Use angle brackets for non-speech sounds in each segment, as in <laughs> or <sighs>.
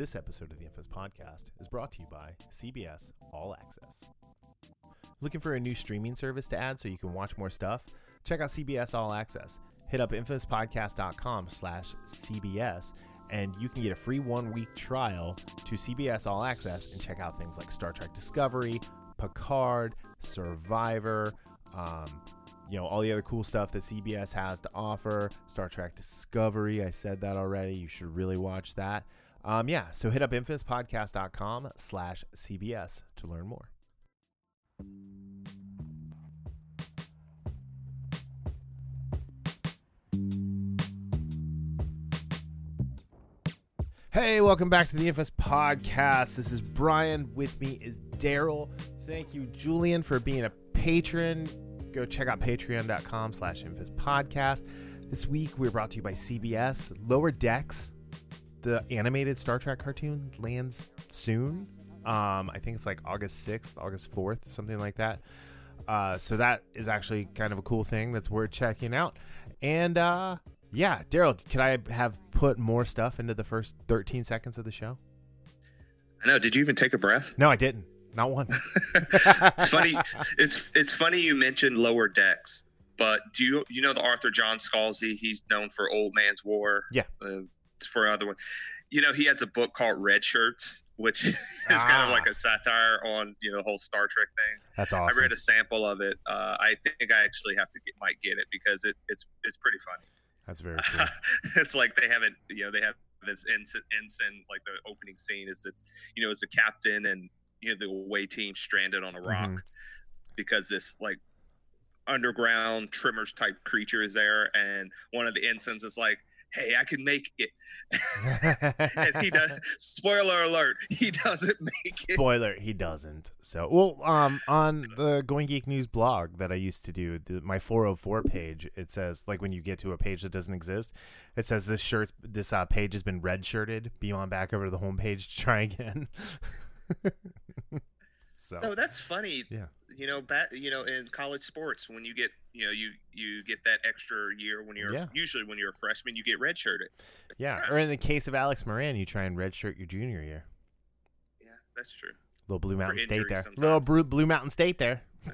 This episode of the Infamous Podcast is brought to you by CBS All Access. Looking for a new streaming service to add so you can watch more stuff? Check out CBS All Access. Hit up infamouspodcast.com slash CBS and you can get a free one-week trial to CBS All Access and check out things like Star Trek Discovery, Picard, Survivor, um, you know, all the other cool stuff that CBS has to offer. Star Trek Discovery, I said that already. You should really watch that. Um, yeah, so hit up infamouspodcast.com slash CBS to learn more. Hey, welcome back to the Infamous Podcast. This is Brian. With me is Darryl. Thank you, Julian, for being a patron. Go check out patreon.com slash infamous podcast. This week we're brought to you by CBS. Lower Decks, the animated Star Trek cartoon, lands soon. Um, I think it's like August 6th, August 4th, something like that. Uh, so that is actually kind of a cool thing that's worth checking out. And uh, yeah, Darryl, can I have put more stuff into the first 13 seconds of the show? I know. Did you even take a breath? No, I didn't. Not one. <laughs> it's funny. It's it's funny you mentioned lower decks, but do you you know the Arthur John Scalzi? He's known for Old Man's War. Yeah. Uh, for other one, you know, he has a book called Red Shirts, which <laughs> is ah. kind of like a satire on you know the whole Star Trek thing. That's awesome. I read a sample of it. Uh, I think I actually have to get might get it because it, it's it's pretty funny. That's very cool. <laughs> it's like they haven't you know they have this ensign, ensign like the opening scene is it's you know it's the captain and you know the away team stranded on a rock mm-hmm. because this like underground Tremors type creature is there and one of the ensigns is like hey i can make it. <laughs> And he does spoiler alert he doesn't make it. Spoiler he doesn't. So well um on the going geek news blog that i used to do the, my 404 page it says like when you get to a page that doesn't exist it says this shirt this uh, page has been redshirted. be on back over to the homepage to try again <laughs> so. so that's funny. Yeah. You know, bat, you know, in college sports, when you get, you know, you you get that extra year when you're yeah. usually when you're a freshman, you get redshirted. Yeah. Or in the case of Alex Moran, you try and redshirt your junior year. Yeah, that's true. Little Blue Mountain State there. Sometimes. Little Blue, Blue Mountain State there. <laughs>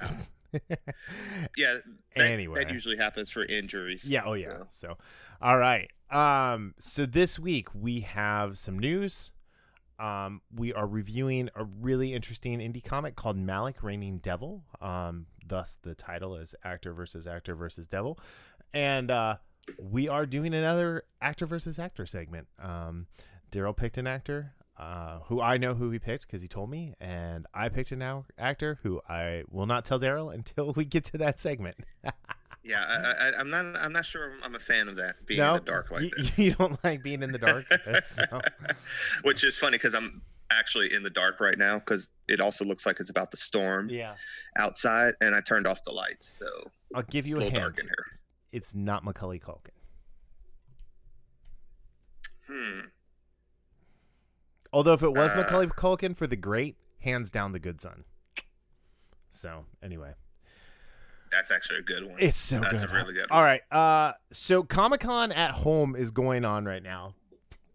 yeah. That, anyway, that usually happens for injuries. Yeah. Oh yeah. So. so, all right. Um. So this week we have some news um, we are reviewing a really interesting indie comic called Malek Reigning Devil. Um, thus, the title is Actor versus Actor versus Devil. And uh, we are doing another actor versus actor segment. Um, Darryl picked an actor uh, who I know who he picked because he told me, and I picked an actor who I will not tell Darryl <laughs> until we get to that segment. <laughs> Yeah, I, am not. I'm not sure. I'm a fan of that being no, in the dark like you, you don't like being in the dark, <laughs> so. <laughs> which is funny because I'm actually in the dark right now because it also looks like it's about the storm. Yeah. Outside, and I turned off the lights, so I'll give you a, a hint. Dark in here. It's not Macaulay Culkin. Hmm. Although if it was uh, Macaulay Culkin for the great, hands down the good son. So anyway. That's actually a good one. It's so That's good. That's a really good one. All right. Uh, so Comic Con at home is going on right now,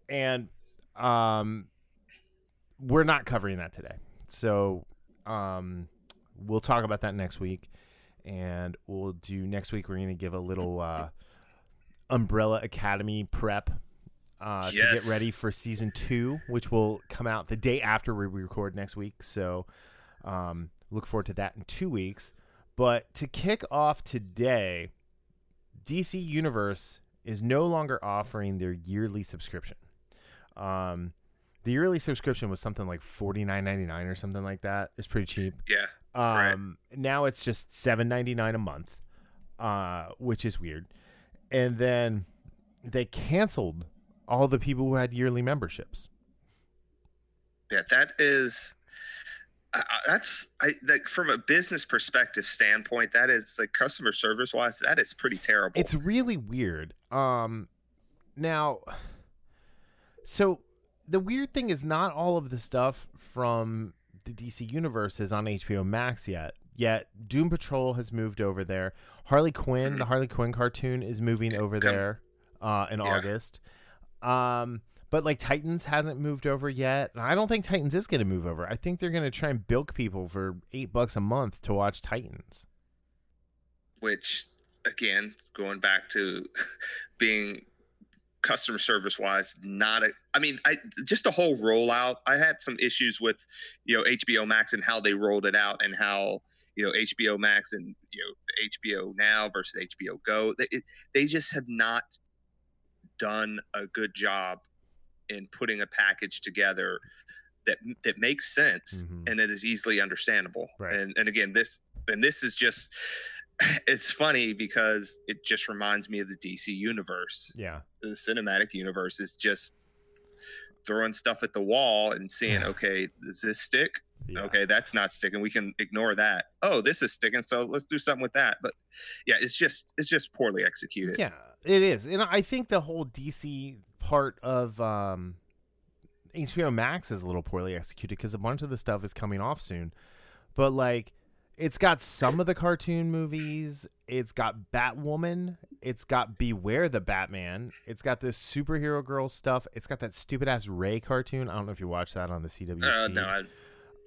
and um, we're not covering that today. So um, we'll talk about that next week, and we'll do next week. We're going to give a little uh, Umbrella Academy prep uh, yes. to get ready for season two, which will come out the day after we record next week. So um, look forward to that in two weeks. But to kick off today, DC Universe is no longer offering their yearly subscription. Um, the yearly subscription was something like forty nine ninety nine or something like that. It's pretty cheap. Yeah. Um, right. now it's just seven ninety nine a month, uh, which is weird. And then they canceled all the people who had yearly memberships. Yeah, that is I, that's I like from a business perspective standpoint, that is like customer service wise, that is pretty terrible. It's really weird. Um, now, so the weird thing is not all of the stuff from the DC universe is on HBO Max yet. Yet Doom Patrol has moved over there. Harley Quinn, mm-hmm. the Harley Quinn cartoon, is moving over there uh, in yeah. August. Um, but like Titans hasn't moved over yet. And I don't think Titans is going to move over. I think they're going to try and bilk people for eight bucks a month to watch Titans. Which, again, going back to <laughs> being customer service wise, not a. I mean, I just the whole rollout. I had some issues with, you know, HBO Max and how they rolled it out and how you know HBO Max and you know HBO Now versus HBO Go. They they just have not done a good job in putting a package together that that makes sense mm-hmm. and that is easily understandable. Right. And and again, this and this is just <laughs> it's funny because it just reminds me of the DC universe. Yeah. The cinematic universe is just throwing stuff at the wall and seeing, <sighs> okay, does this stick? Yeah. Okay, that's not sticking. We can ignore that. Oh, this is sticking, so let's do something with that. But yeah, it's just it's just poorly executed. Yeah, it is. And I think the whole DC part of um HBO Max is a little poorly executed because a bunch of the stuff is coming off soon. But like it's got some of the cartoon movies. It's got Batwoman. It's got Beware the Batman. It's got this superhero girl stuff. It's got that stupid ass Ray cartoon. I don't know if you watched that on the CWC. Uh, no,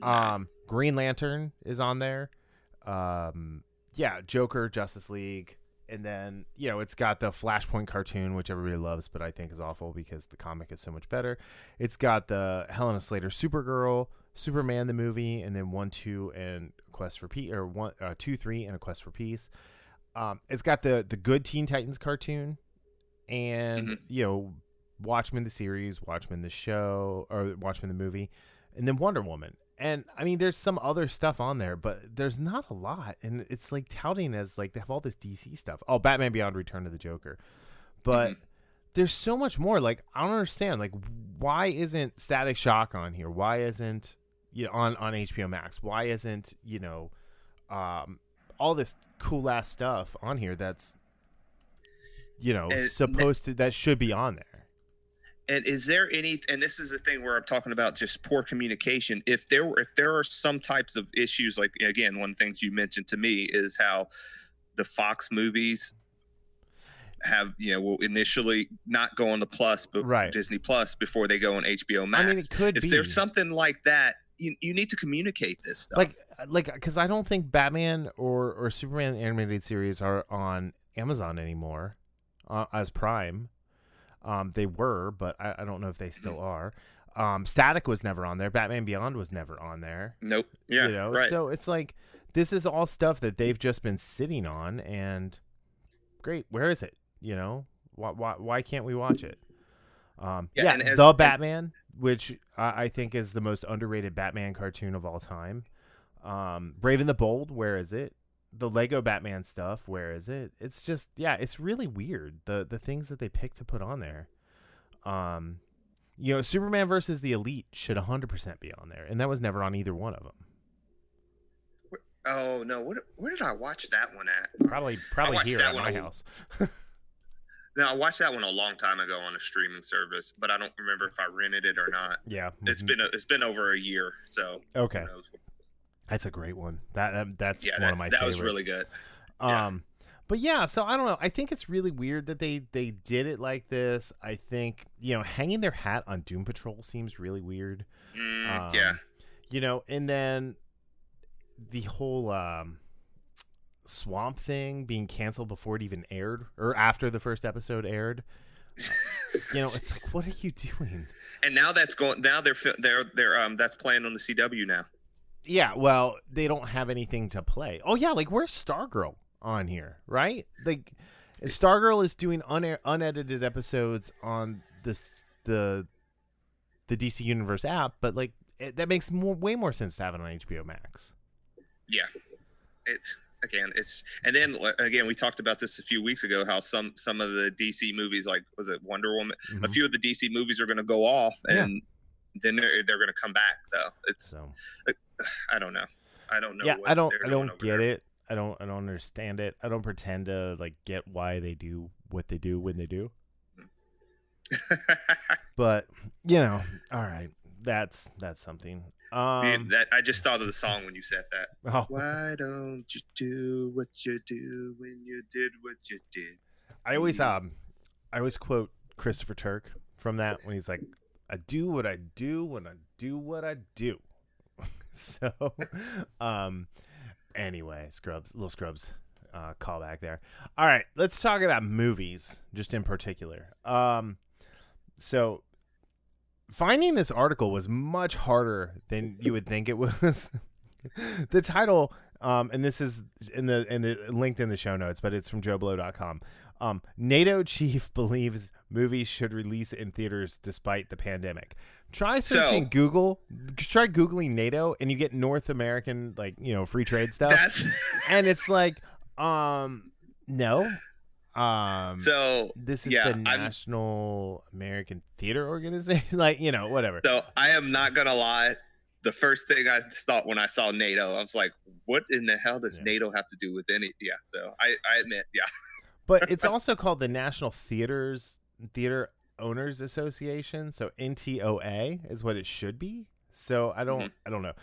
I, um, Green Lantern is on there. Um, yeah, Joker, Justice League, and then you know it's got the Flashpoint cartoon, which everybody loves, but I think is awful because the comic is so much better. It's got the Helena Slater Supergirl, Superman the movie, and then one, two, and Quest for Peace, or one, uh, two, three, and a Quest for Peace. Um, it's got the the good Teen Titans cartoon, and mm-hmm. you know Watchmen the series, Watchmen the show, or Watchmen the movie, and then Wonder Woman. And I mean, there's some other stuff on there, but there's not a lot. And it's like touting as like they have all this DC stuff. Oh, Batman Beyond Return to the Joker. But mm-hmm. there's so much more. Like, I don't understand. Like, why isn't Static Shock on here? Why isn't you know on, on HBO Max? Why isn't, you know, um all this cool ass stuff on here that's you know, supposed to that should be on there? And is there any and this is the thing where i'm talking about just poor communication if there were if there are some types of issues like again one of the things you mentioned to me is how the fox movies have you know will initially not go on the plus but right. disney plus before they go on hbo max i mean it could if be. there's something like that you, you need to communicate this stuff like like because i don't think batman or or superman animated series are on amazon anymore uh, as prime um, they were, but I, I, don't know if they still are. Um, Static was never on there. Batman Beyond was never on there. Nope. Yeah. You know, right. so it's like this is all stuff that they've just been sitting on, and great. Where is it? You know, why why, why can't we watch it? Um, yeah, yeah as, the Batman, which I, I, think is the most underrated Batman cartoon of all time. Um, Brave and the Bold, where is it? The Lego Batman stuff, where is it? It's just yeah, it's really weird. The the things that they pick to put on there. Um you know, Superman versus the Elite should 100% be on there, and that was never on either one of them. Oh no, what, where did I watch that one at? Probably probably here at my house. <laughs> no, I watched that one a long time ago on a streaming service, but I don't remember if I rented it or not. Yeah, it's mm-hmm. been a, it's been over a year, so okay. That's a great one. That, that that's yeah, one of my that favorites. That was really good. Um, but yeah, so I don't know. I think it's really weird that they they did it like this. I think you know hanging their hat on Doom Patrol seems really weird. Mm, um, yeah. You know, and then the whole um, swamp thing being canceled before it even aired or after the first episode aired. <laughs> you know, it's like, what are you doing? And now that's going. Now they're they're they're um that's playing on the CW now. Yeah, well, they don't have anything to play. Oh yeah, like where's Stargirl on here, right? Like Stargirl is doing un- unedited episodes on this the the DC Universe app, but like it, that makes more way more sense to have it on HBO Max. Yeah, it's again, it's and then again we talked about this a few weeks ago how some some of the DC movies like was it Wonder Woman, mm-hmm. a few of the DC movies are going to go off and. Yeah then they're, they're going to come back though. It's so. I don't know. I don't know. Yeah, I don't. I don't get there. it. I don't. I don't understand it. I don't pretend to like get why they do what they do when they do. <laughs> but you know, all right. That's that's something. Um, that I just thought of the song when you said that. <laughs> Oh. Why don't you do what you do when you did what you did? I always um, I always quote Christopher Turk from that when he's like, I do what I do when I do what I do. So, <laughs> um, anyway, Scrubs, little Scrubs, uh, callback there. All right, let's talk about movies, just in particular. Um, so finding this article was much harder than you would think it <laughs> was. the title, um, and this is in the in the linked in the show notes, but it's from JoBlo.com. Um, NATO chief <laughs> believes movies should release in theaters despite the pandemic. Try searching so, Google. Try googling NATO, and you get North American like you know free trade stuff. <laughs> and it's like, um, no. Um, so this is yeah, the National I'm, American Theater Organization, <laughs> like you know, whatever. So I am not gonna lie. The first thing I thought when I saw NATO, I was like, "What in the hell does yeah. NATO have to do with any?" Yeah. So I, I admit, yeah. but <laughs> it's also called the National Theaters Theater Owners Association. So NTOA is what it should be. So I don't mm-hmm. I don't know.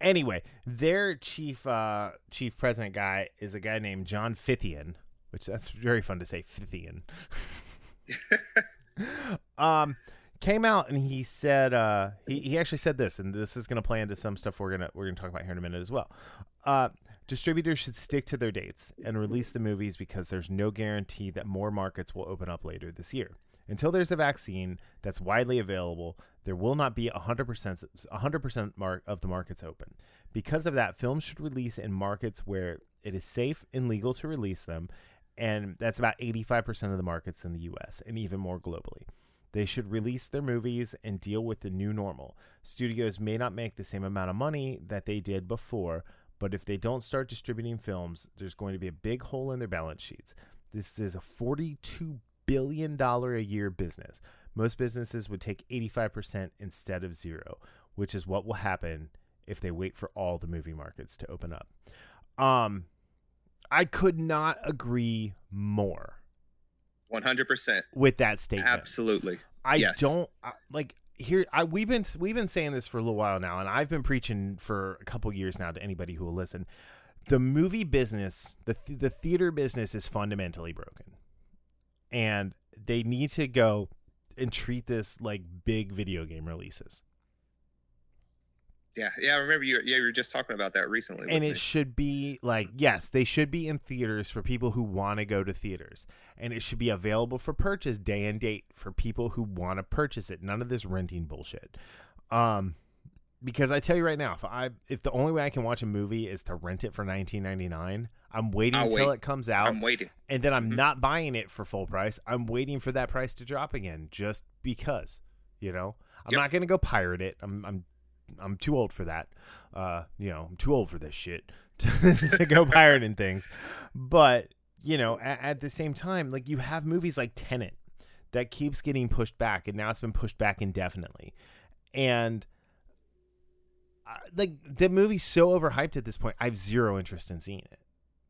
Anyway, their chief uh chief president guy is a guy named John Fithian, which that's very fun to say Fithian. <laughs> um came out and he said uh he, he actually said this and this is going to play into some stuff we're going to we're going to talk about here in a minute as well. Uh distributors should stick to their dates and release the movies because there's no guarantee that more markets will open up later this year. Until there's a vaccine that's widely available, there will not be 100% 100% mark of the markets open. Because of that, films should release in markets where it is safe and legal to release them, and that's about 85% of the markets in the US and even more globally. They should release their movies and deal with the new normal. Studios may not make the same amount of money that they did before, but if they don't start distributing films, there's going to be a big hole in their balance sheets. This is a 42 billion dollar a year business. Most businesses would take 85% instead of zero, which is what will happen if they wait for all the movie markets to open up. Um, I could not agree more. 100% with that statement. Absolutely. I yes. don't like here I, we've been we've been saying this for a little while now and I've been preaching for a couple years now to anybody who will listen. The movie business, the th- the theater business is fundamentally broken and they need to go and treat this like big video game releases. Yeah, yeah, I remember you. Yeah, you were just talking about that recently. And it me? should be like, yes, they should be in theaters for people who want to go to theaters, and it should be available for purchase day and date for people who want to purchase it. None of this renting bullshit. Um, because I tell you right now, if I if the only way I can watch a movie is to rent it for nineteen ninety nine, I'm waiting I'll until wait. it comes out. I'm waiting. And then I'm mm-hmm. not buying it for full price. I'm waiting for that price to drop again just because, you know. I'm yep. not going to go pirate it. I'm I'm I'm too old for that. Uh, you know, I'm too old for this shit <laughs> to, to go <laughs> pirating things. But, you know, at, at the same time, like you have movies like Tenet that keeps getting pushed back and now it's been pushed back indefinitely. And like the movie's so overhyped at this point. I have zero interest in seeing it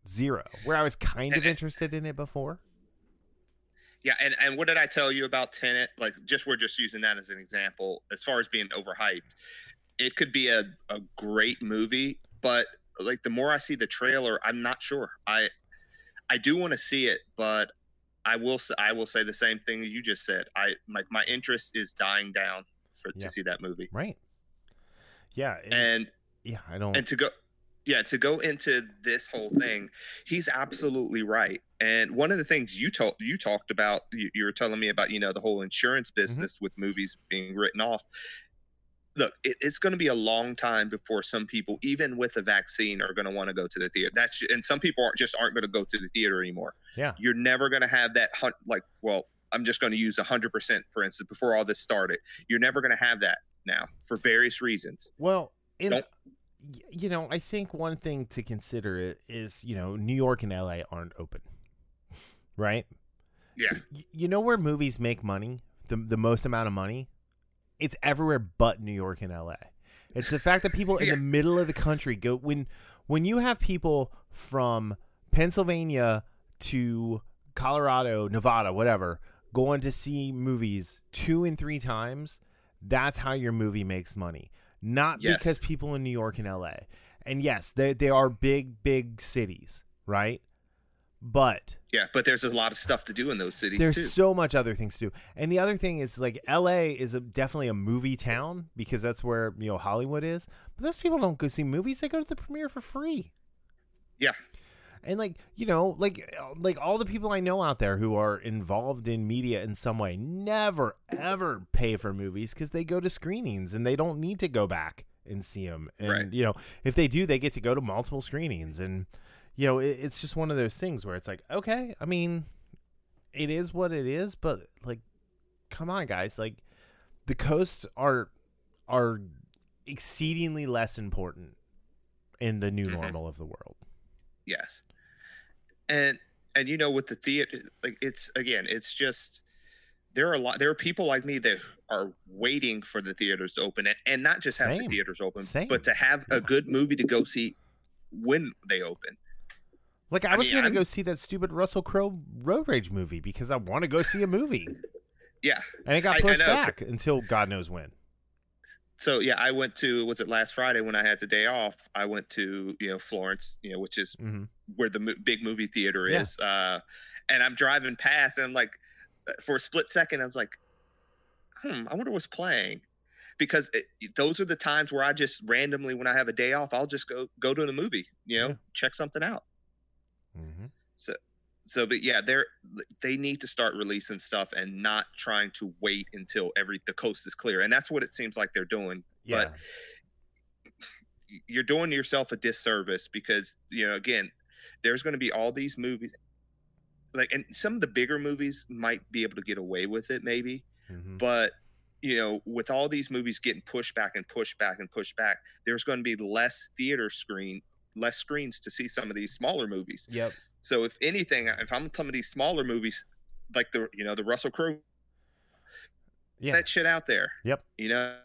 zero. Where I was kind of interested in it before. Yeah, and, and what did I tell you about Tenet? Like, just we're just using that as an example. As far as being overhyped, it could be a, a great movie, but like the more I see the trailer, I'm not sure. I I do want to see it, but I will say I will say the same thing that you just said. I like my interest is dying down for yeah. to see that movie. Right. Yeah. It, and yeah, I don't. And to go yeah to go into this whole thing he's absolutely right and one of the things you told you talked about you, you, were telling me about you know the whole insurance mm-hmm. business mm-hmm. with movies being written off look it, it's going to be a long time before some people even with a vaccine are going to want to go to the theater that's and some people aren't just aren't going to go to the theater anymore yeah you're never going to have that hunt like well i'm just going to use 100% for instance before all this started you're never going to have that now for various reasons well in, you know, I think one thing to consider is, you know, New York and LA aren't open. Right? Yeah. you know where movies make money? The the most amount of money? It's everywhere but New York and LA. It's the fact that people in the <laughs> middle of the country go when when you have people from Pennsylvania to Colorado, Nevada, whatever, going to see movies two and three times, that's how your movie makes money not yes. because people in New York and LA. And yes, they they are big big cities, right? But Yeah, but there's a lot of stuff to do in those cities there's too. so much other things to do. And the other thing is like LA is a, definitely a movie town because that's where you know Hollywood is. But those people don't go see movies; they go to the premiere for free. Yeah. And like you know, like like all the people I know out there who are involved in media in some way never ever pay for movies because they go to screenings and they don't need to go back and see them. And Right. you know, if they do, they get to go to multiple screenings and you know, it, it's just one of those things where it's like, okay, I mean, it is what it is, but like, come on, guys, like, the coasts are are exceedingly less important in the new Mhm. normal of the world. Yes. And and you know with the theater like it's again it's just there are a lot there are people like me that are waiting for the theaters to open and, and not just have Same. the theaters open Same. but to have a good movie to go see when they open. Like, I I was mean, gonna I'm- go see that stupid Russell Crowe road rage movie because I want to go see a movie, <laughs> Yeah. and it got I- I pushed back until God knows when. So yeah, I went to was it last Friday when I had the day off, I went to, you know, Florence, you know, which is hmm where the mo- big movie theater Yeah. is. Uh, and I'm driving past, and I'm like, uh, for a split second, I was like, hmm, I wonder what's playing, because it, those are the times where I just randomly, when I have a day off, I'll just go go to the movie, you know, Yeah. check something out. hmm So, but yeah, they're they need to start releasing stuff and not trying to wait until every the coast is clear, and that's what it seems like they're doing. Yeah. But you're doing yourself a disservice because you know again there's going to be all these movies like and some of the bigger movies might be able to get away with it maybe hmm but you know with all these movies getting pushed back and pushed back and pushed back there's going to be less theater screen less screens to see some of these smaller movies Yep. So if anything if i'm some of these smaller movies like the you know the russell crowe Yeah. that shit out there Yep. you know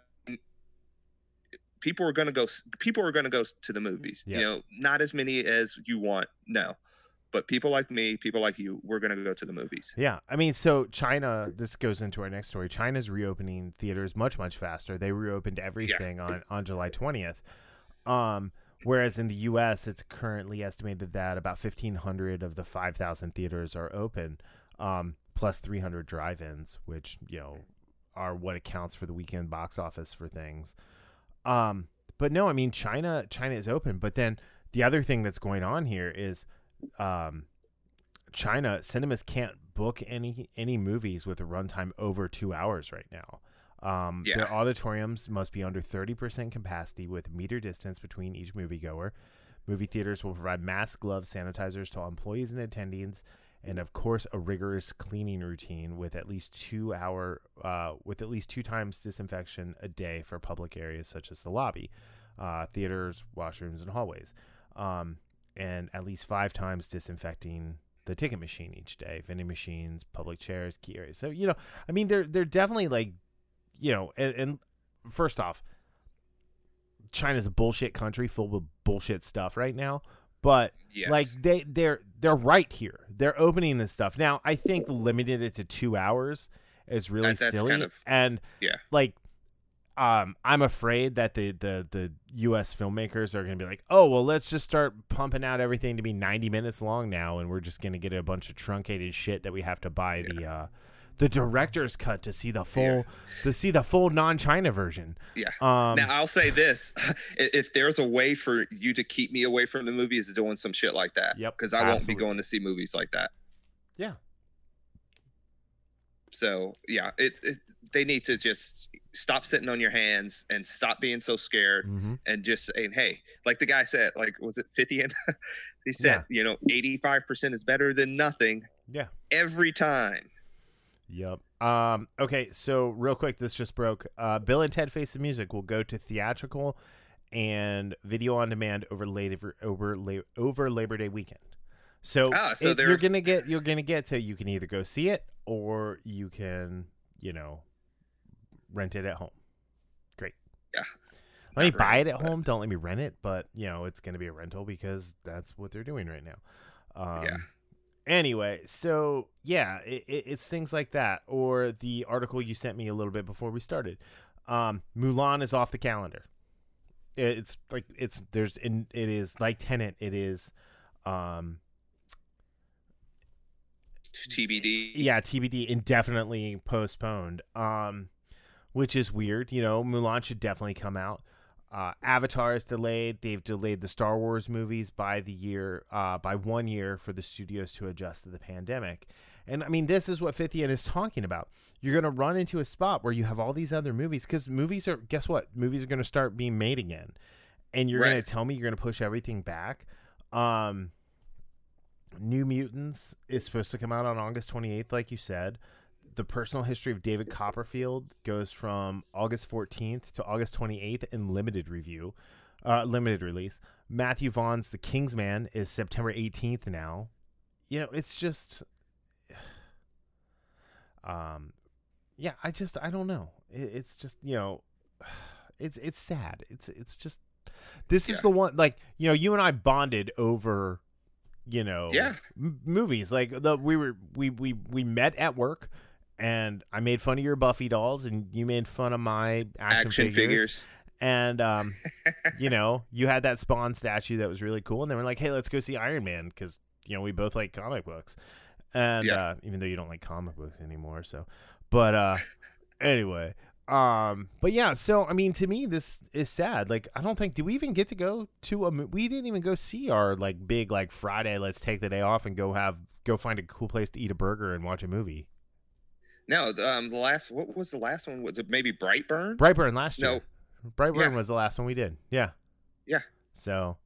people are going to go people are to go to the movies Yeah. you know not as many as you want no but people like me people like you we're going to go to the movies Yeah, I mean, so China. This goes into our next story. China's reopening theaters much much faster. They reopened everything on on July twentieth. Um, whereas in the U.S., it's currently estimated that about fifteen hundred of the five thousand theaters are open, um, plus three hundred drive-ins, which you know are what accounts for the weekend box office for things. Um, but no, I mean China. China is open, but then the other thing that's going on here is, um, China cinemas can't book any any movies with a runtime over two hours right now. Um, Their auditoriums must be under thirty percent capacity with meter distance between each moviegoer. Movie theaters will provide mask, gloves, sanitizers to all employees and attendees, and of course a rigorous cleaning routine with at least two hour uh, with at least two times disinfection a day for public areas such as the lobby, uh, theaters, washrooms, and hallways, um, and at least five times disinfecting the ticket machine each day, vending machines, public chairs, key areas. So you know, I mean, they're they're definitely like, you know, and, and first off, China's a bullshit country full of bullshit stuff right now, but yes like they they're they're right here. They're opening this stuff now. I think limited it to two hours is really That- silly, kind of- and yeah. like. Um, I'm afraid that the, the, the U.S. filmmakers are going to be like, oh well, let's just start pumping out everything to be 90 minutes long now, and we're just going to get a bunch of truncated shit that we have to buy the uh, the director's cut to see the full to see the full non-China version. Yeah. Um, now i'll say this <laughs> if there's a way for you to keep me away from the movies is doing some shit like that Yep, because i won't be going to see movies like that Yeah. so yeah it, it they need to just stop sitting on your hands and stop being so scared mhm. and just saying, hey, like the guy said, like was it 50 and <laughs> he said, you know, 85% is better than nothing Yeah. every time. Yep. Um, okay, so real quick, this just broke. Uh, Bill and Ted Face the Music will go to theatrical and video on demand over labor over la- over Labor Day weekend. So, Ah, so it- you're gonna get you're gonna get to you can either go see it or you can you know rent it at home. Great. Yeah. Let me buy it at home. Don't let me rent it, but you know it's gonna be a rental because that's what they're doing right now. Um, Yeah. Anyway, so yeah, it, it, it's things like that, or the article you sent me a little bit before we started. Um, Mulan is off the calendar. It- It's like it's there's in it is like Tenet. It is, um, TBD. Yeah, TBD indefinitely postponed. Um, which is weird. You know, Mulan should definitely come out. Uh, Avatar is delayed. They've delayed the Star Wars movies by the year, uh, by one year for the studios to adjust to the pandemic. And I mean, this is what 50 is talking about. You're going to run into a spot where you have all these other movies because movies are, guess what? Movies are going to start being made again. And you're Right. going to tell me you're going to push everything back. Um, New Mutants is supposed to come out on August 28th, like you said. The personal history of David Copperfield goes from August 14th to August 28th in limited review, uh, limited release. Matthew Vaughn's The King's Man is September 18th now. You know, it's just, <sighs> um, yeah, I just I don't know. It, it's just you know, <sighs> it's it's sad. It's it's just this is the one like you know you and I bonded over you know Yeah. m- movies like the we were we we we met at work and I made fun of your Buffy dolls and you made fun of my action, Action figures. figures. and um <laughs> you know you had that Spawn statue that was really cool and then we're like hey let's go see Iron Man because you know we both like comic books and Yeah. uh even though you don't like comic books anymore so but uh <laughs> anyway um but yeah so i mean to me this is sad like i don't think do we even get to go to a we didn't even go see our like big like friday let's take the day off and go have go find a cool place to eat a burger and watch a movie No, um, the last what was the last one? Was it maybe Brightburn? brightburn last year No. brightburn Yeah. was the last one we did yeah Yeah. so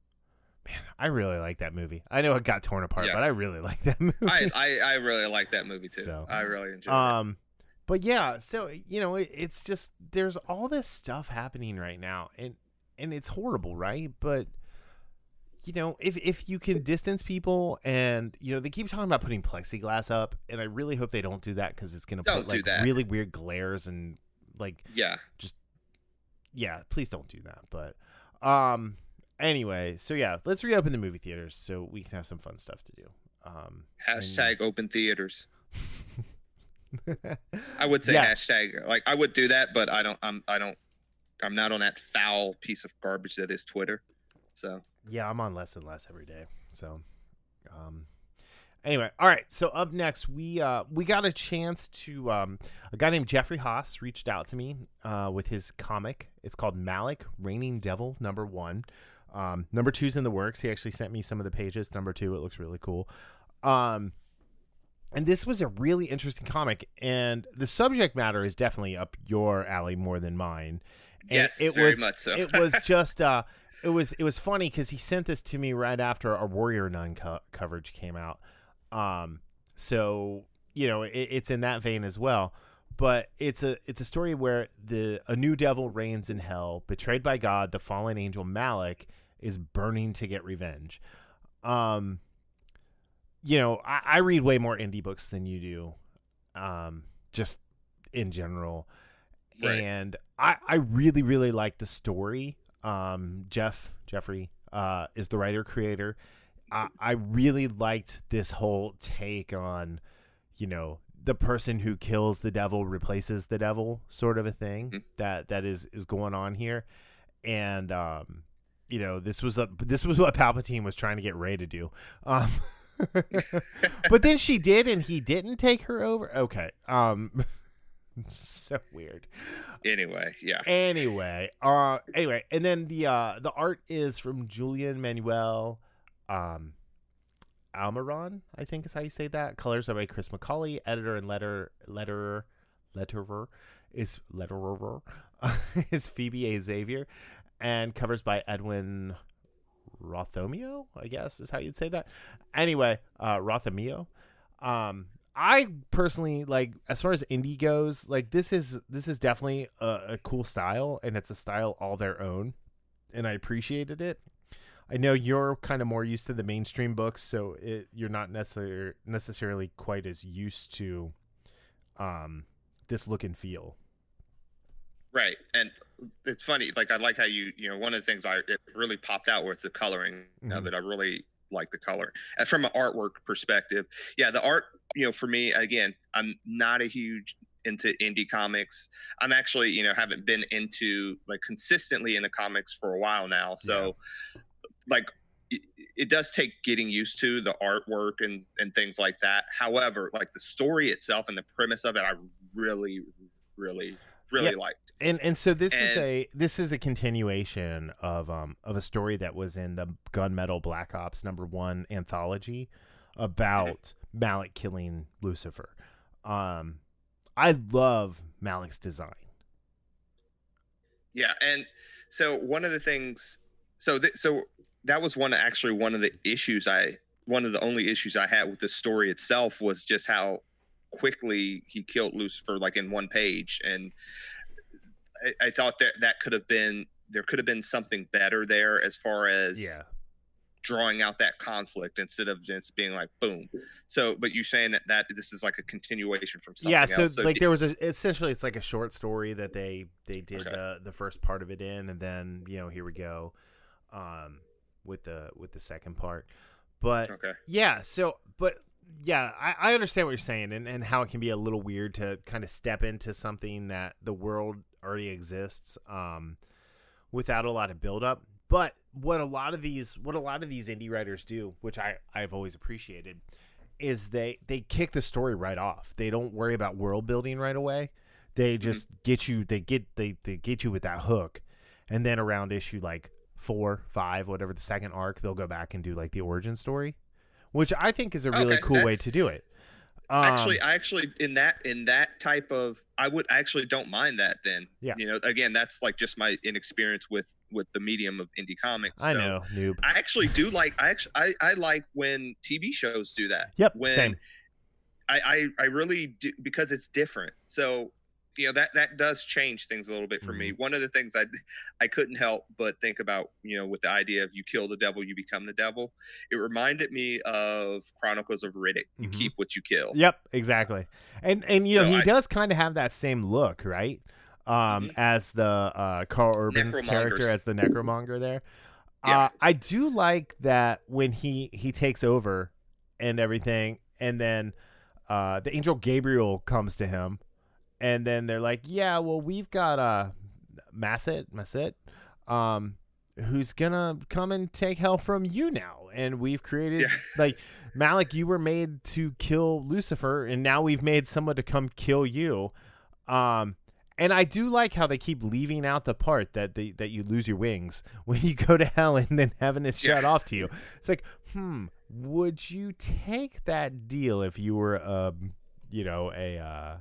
man i really like that movie i know it got torn apart Yeah. but i really <laughs> like that movie I, I I really like that movie too. So, I really enjoyed it. Um, but yeah, so you know, it, it's just there's all this stuff happening right now, and and it's horrible, right? But you know, if if you can distance people, and you know, they keep talking about putting plexiglass up, and I really hope they don't do that because it's gonna Don't put like that. really weird glares and like Yeah. Just yeah, please don't do that. But um, anyway, so yeah, let's reopen the movie theaters so we can have some fun stuff to do. Um, and- Hashtag open theaters. <laughs> I would say Yes. hashtag like I would do that, but I don't. I'm I don't. I'm not on that foul piece of garbage that is Twitter. So Yeah, I'm on less and less every day. So, um, anyway, all right. So up next, we uh we got a chance to um a guy named Jeffrey Haas reached out to me uh with his comic. It's called Malek Reigning Devil Number One. Um, number two's in the works. He actually sent me some of the pages. Number two, it looks really cool. Um, and this was a really interesting comic, and the subject matter is definitely up your alley more than mine. And yes, it very was much so. it was <laughs> just uh it was it was funny because he sent this to me right after our warrior nun co- coverage came out um so you know it, it's in that vein as well but it's a it's a story where the a new devil reigns in hell betrayed by god the fallen angel malek is burning to get revenge um you know i, I read way more indie books than you do um just in general Right. and I, I really really like the story. Um, Jeff Jeffrey uh, is the writer creator. I, I really liked this whole take on, you know, the person who kills the devil replaces the devil sort of a thing Mhm. that that is is going on here, and um, you know, this was a this was what Palpatine was trying to get Rey to do. Um, <laughs> <laughs> but then she did, and he didn't take her over. Okay. Um, <laughs> <laughs> so weird. anyway, yeah. Anyway, uh, anyway, and then the uh the art is from Julian Manuel, um, Almiron, I think is how you say that. Colors are by Chris McAuley. Editor and letter letterer letterer is letterer <laughs> is Phoebe A Xavier, and covers by Edwin Rwothomio. I guess is how you'd say that. Anyway, uh, Rwothomio. Um, I personally like as far as indie goes, like this is this is definitely a, a cool style, and it's a style all their own, and I appreciated it. I know you're kind of more used to the mainstream books, so it, you're not necessarily necessarily quite as used to um, this look and feel. Right, and it's funny. Like I like how you, you know, one of the things I it really popped out with the coloring of Mhm. it. I really like the color. And from an artwork perspective, yeah, the art, you know, for me, again, I'm not a huge into indie comics. I'm actually, you know, haven't been into like consistently into comics for a while now. So, like it, it does take getting used to the artwork and and things like that. However, like the story itself and the premise of it, I really, really, really Yeah. liked. And and so this is a this is a continuation of um of a story that was in the Gunmetal Black Ops number one anthology about Malek killing Lucifer. Um, I love Malek's design. Yeah, and so one of the things, so th- so that was one actually one of the issues I one of the only issues I had with the story itself was just how quickly he killed Lucifer like in one page, and I, I thought that that could have been there could have been something better there as far as Yeah, drawing out that conflict instead of just being like boom. So, but you saying that that this is like a continuation from something yeah. So else. like there was a essentially it's like a short story that they they did Okay. the the first part of it in, and then you know here we go, um, with the with the second part. But okay, Yeah, so but yeah, I, I understand what you're saying and, and how it can be a little weird to kind of step into something that the world already exists um without a lot of build up. But what a lot of these what a lot of these indie writers do, which I, I've always appreciated, is they they kick the story right off. They don't worry about world building right away. They just get you they get they, they get you with that hook. And then around issue like four, five, whatever the second arc, they'll go back and do like the origin story, which I think is a really Okay, cool way to do it. Um, actually i actually in that in that type of i would I actually don't mind that then Yeah. you know again that's like just my inexperience with with the medium of indie comics I know, noob. i actually do like i actually I, I like when tv shows do that Yep, when same. I, I i really do because it's different so you know that that does change things a little bit for Mm-hmm. me one of the things i i couldn't help but think about you know with the idea of you kill the devil you become the devil it reminded me of chronicles of riddick you Mhm. keep what you kill Yep, exactly. And and you know he I- does kind of have that same look, right? Um, Mhm. as the uh, Karl Urban's character as the necromonger there. Yeah. Uh, I do like that when he he takes over and everything, and then uh, the angel Gabriel comes to him, and then they're like, "Yeah, well, we've got uh, Masset, Masset, um, who's gonna come and take hell from you now, and we've created Yeah. <laughs> like." Malek, you were made to kill Lucifer, and now we've made someone to come kill you. Um, and I do like how they keep leaving out the part that they, that you lose your wings <laughs> when you go to hell and then heaven is shut Yeah. off to you. It's like, hmm, would you take that deal if you were, um, you know, a uh,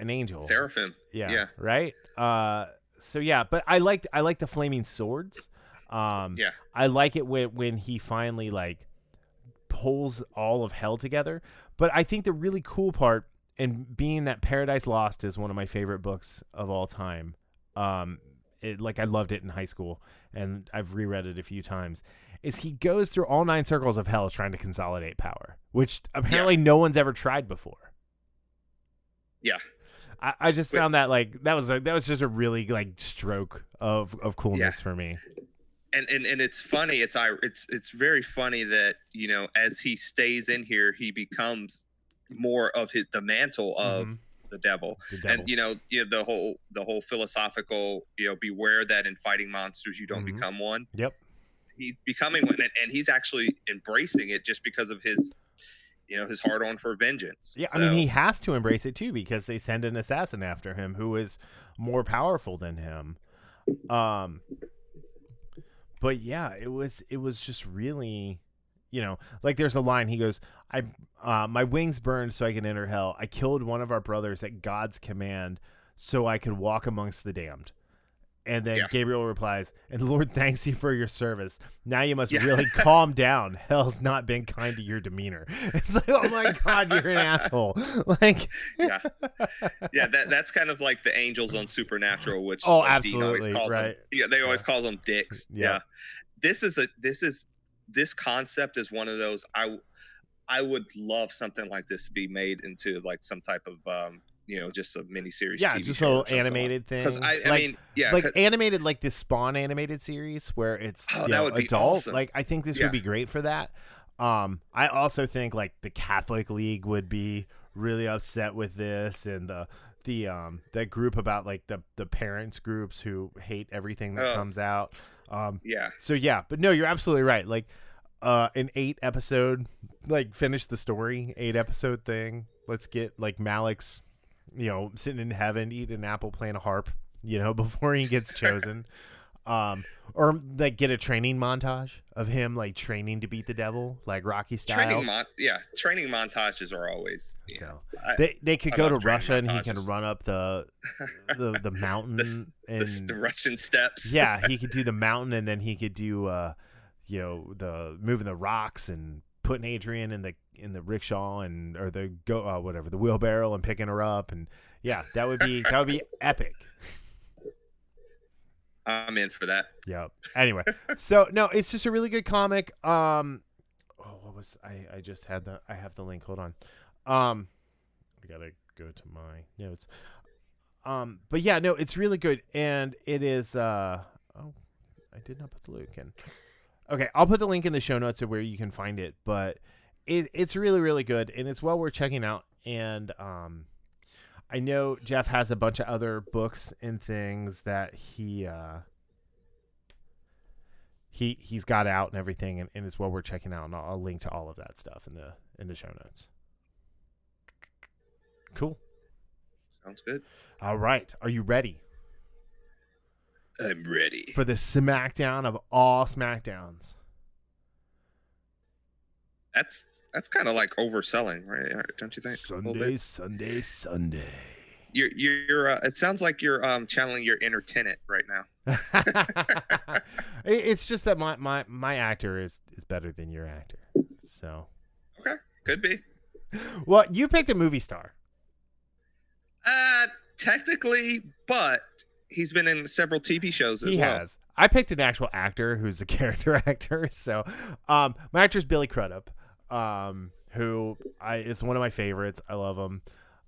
an angel? seraphim Yeah, yeah. Right. Uh. So yeah, but I like I like the flaming swords. Um. Yeah. I like it when when he finally like pulls all of hell together. But I think the really cool part, and being that Paradise Lost is one of my favorite books of all time. Um. It, like I loved it in high school, and I've reread it a few times. Is he goes through all nine circles of hell trying to consolidate power, which apparently no one's ever tried before. Yeah. I, I just found that like that was a, that was just a really like stroke of of coolness for me. and and and it's funny. It's I. It's it's very funny that you know as he stays in here, he becomes more of his the mantle of Mhm. the devil. The devil. And you know, you know, the whole the whole philosophical, you know, beware that in fighting monsters you don't Mhm. become one. Yep. He's becoming one, and, and he's actually embracing it just because of his, you know, his heart on for vengeance. Yeah, I mean he has to embrace it too because they send an assassin after him who is more powerful than him. Um but yeah, it was it was just really you know, like there's a line he goes, I uh, my wings burned so I could enter hell. I killed one of our brothers at God's command so I could walk amongst the damned. And then Yeah. Gabriel replies, "And the Lord <laughs> thanks you for your service. Now you must Yeah. really <laughs> calm down. Hell's not been kind to your demeanor." <laughs> It's like, "Oh my god, you're an asshole!" Like, yeah, yeah. That that's kind of like the angels on Supernatural, which Oh, like, absolutely, calls them- right. yeah, they So- always call them dicks. Yeah. Yeah. This is a this is this concept is one of those I I would love something like this to be made into like some type of um you know just a mini series. yeah, TV just a little animated thing. Because I, I like, mean, yeah, like animated, like this Spawn animated series where it's Oh, you that know, would be adult. awesome. Like, I think this Yeah. would be great for that. Um, I also think like the Catholic League would be really upset with this, and the the um that group about like the the parents groups who hate everything that Oh. comes out. Um, Yeah. so yeah, but no, you're absolutely right. Like, uh, an eight episode, like finish the story, eight episode thing. Let's get like Malek's, you know, sitting in heaven, eating an apple, playing a harp, you know, <laughs> before he gets chosen. um, or like get a training montage of him like training to beat the devil, like Rocky style. Training mon- yeah, training montages are always. So they they could I go to Russia and he can run up the the the <laughs> mountain the, and s- the Russian steps. yeah, he could do <laughs> the mountain, and then he could do, uh, you know, the moving the rocks and putting Adrian in the in the rickshaw and or the go uh, whatever the wheelbarrow and picking her up, and yeah, that would be that would be epic. I'm in for that. Yep. Anyway, so no, it's just a really good comic. Um, oh, what was I? I just had the I have the link. Hold on. Um, I gotta go to my notes. Um, but yeah, no, it's really good, and it is. Uh, oh, I did not put the link in. Okay, I'll put the link in the show notes of where you can find it, but it it's really really good, and it's well worth checking out. And um, I know Jeff has a bunch of other books and things that he uh he he's got out and everything, and, and it's well worth checking out. And I'll, I'll link to all of that stuff in the in the show notes. Cool. Sounds good. All right, are you ready I'm ready. for the SmackDown of all SmackDowns? That's that's kind of like overselling, right? Don't you think? Sunday. Sunday, Sunday. You're you're. Uh, it sounds like you're um channeling your inner tenant right now. <laughs> It's just that my, my my actor is is better than your actor. So, Okay, could be. well, you picked a movie star. Uh, technically, but he's been in several TV shows as He well. has. I picked an actual actor who's a <laughs> character actor. So, um, my is Billy Crudup, um, who I is one of my favorites. I love him.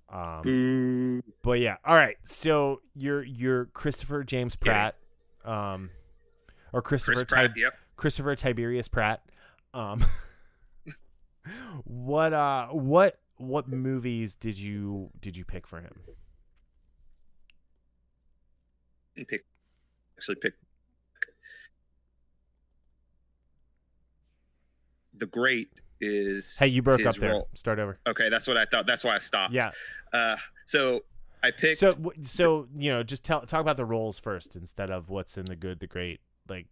Um, Boo. but yeah, all right. So you're you're Christopher James Pratt, um, or Christopher Chris Pratt. Ti- Yep. Christopher Tiberius Pratt. Um, <laughs> what uh what what movies did you did you pick for him? And pick. Actually, pick. The Great is. Hey, you broke up there. role. Start over. Okay, that's what I thought. That's why I stopped. Yeah. Uh, so I picked. So so you know, just tell talk about the roles first instead of what's in the good, the great, like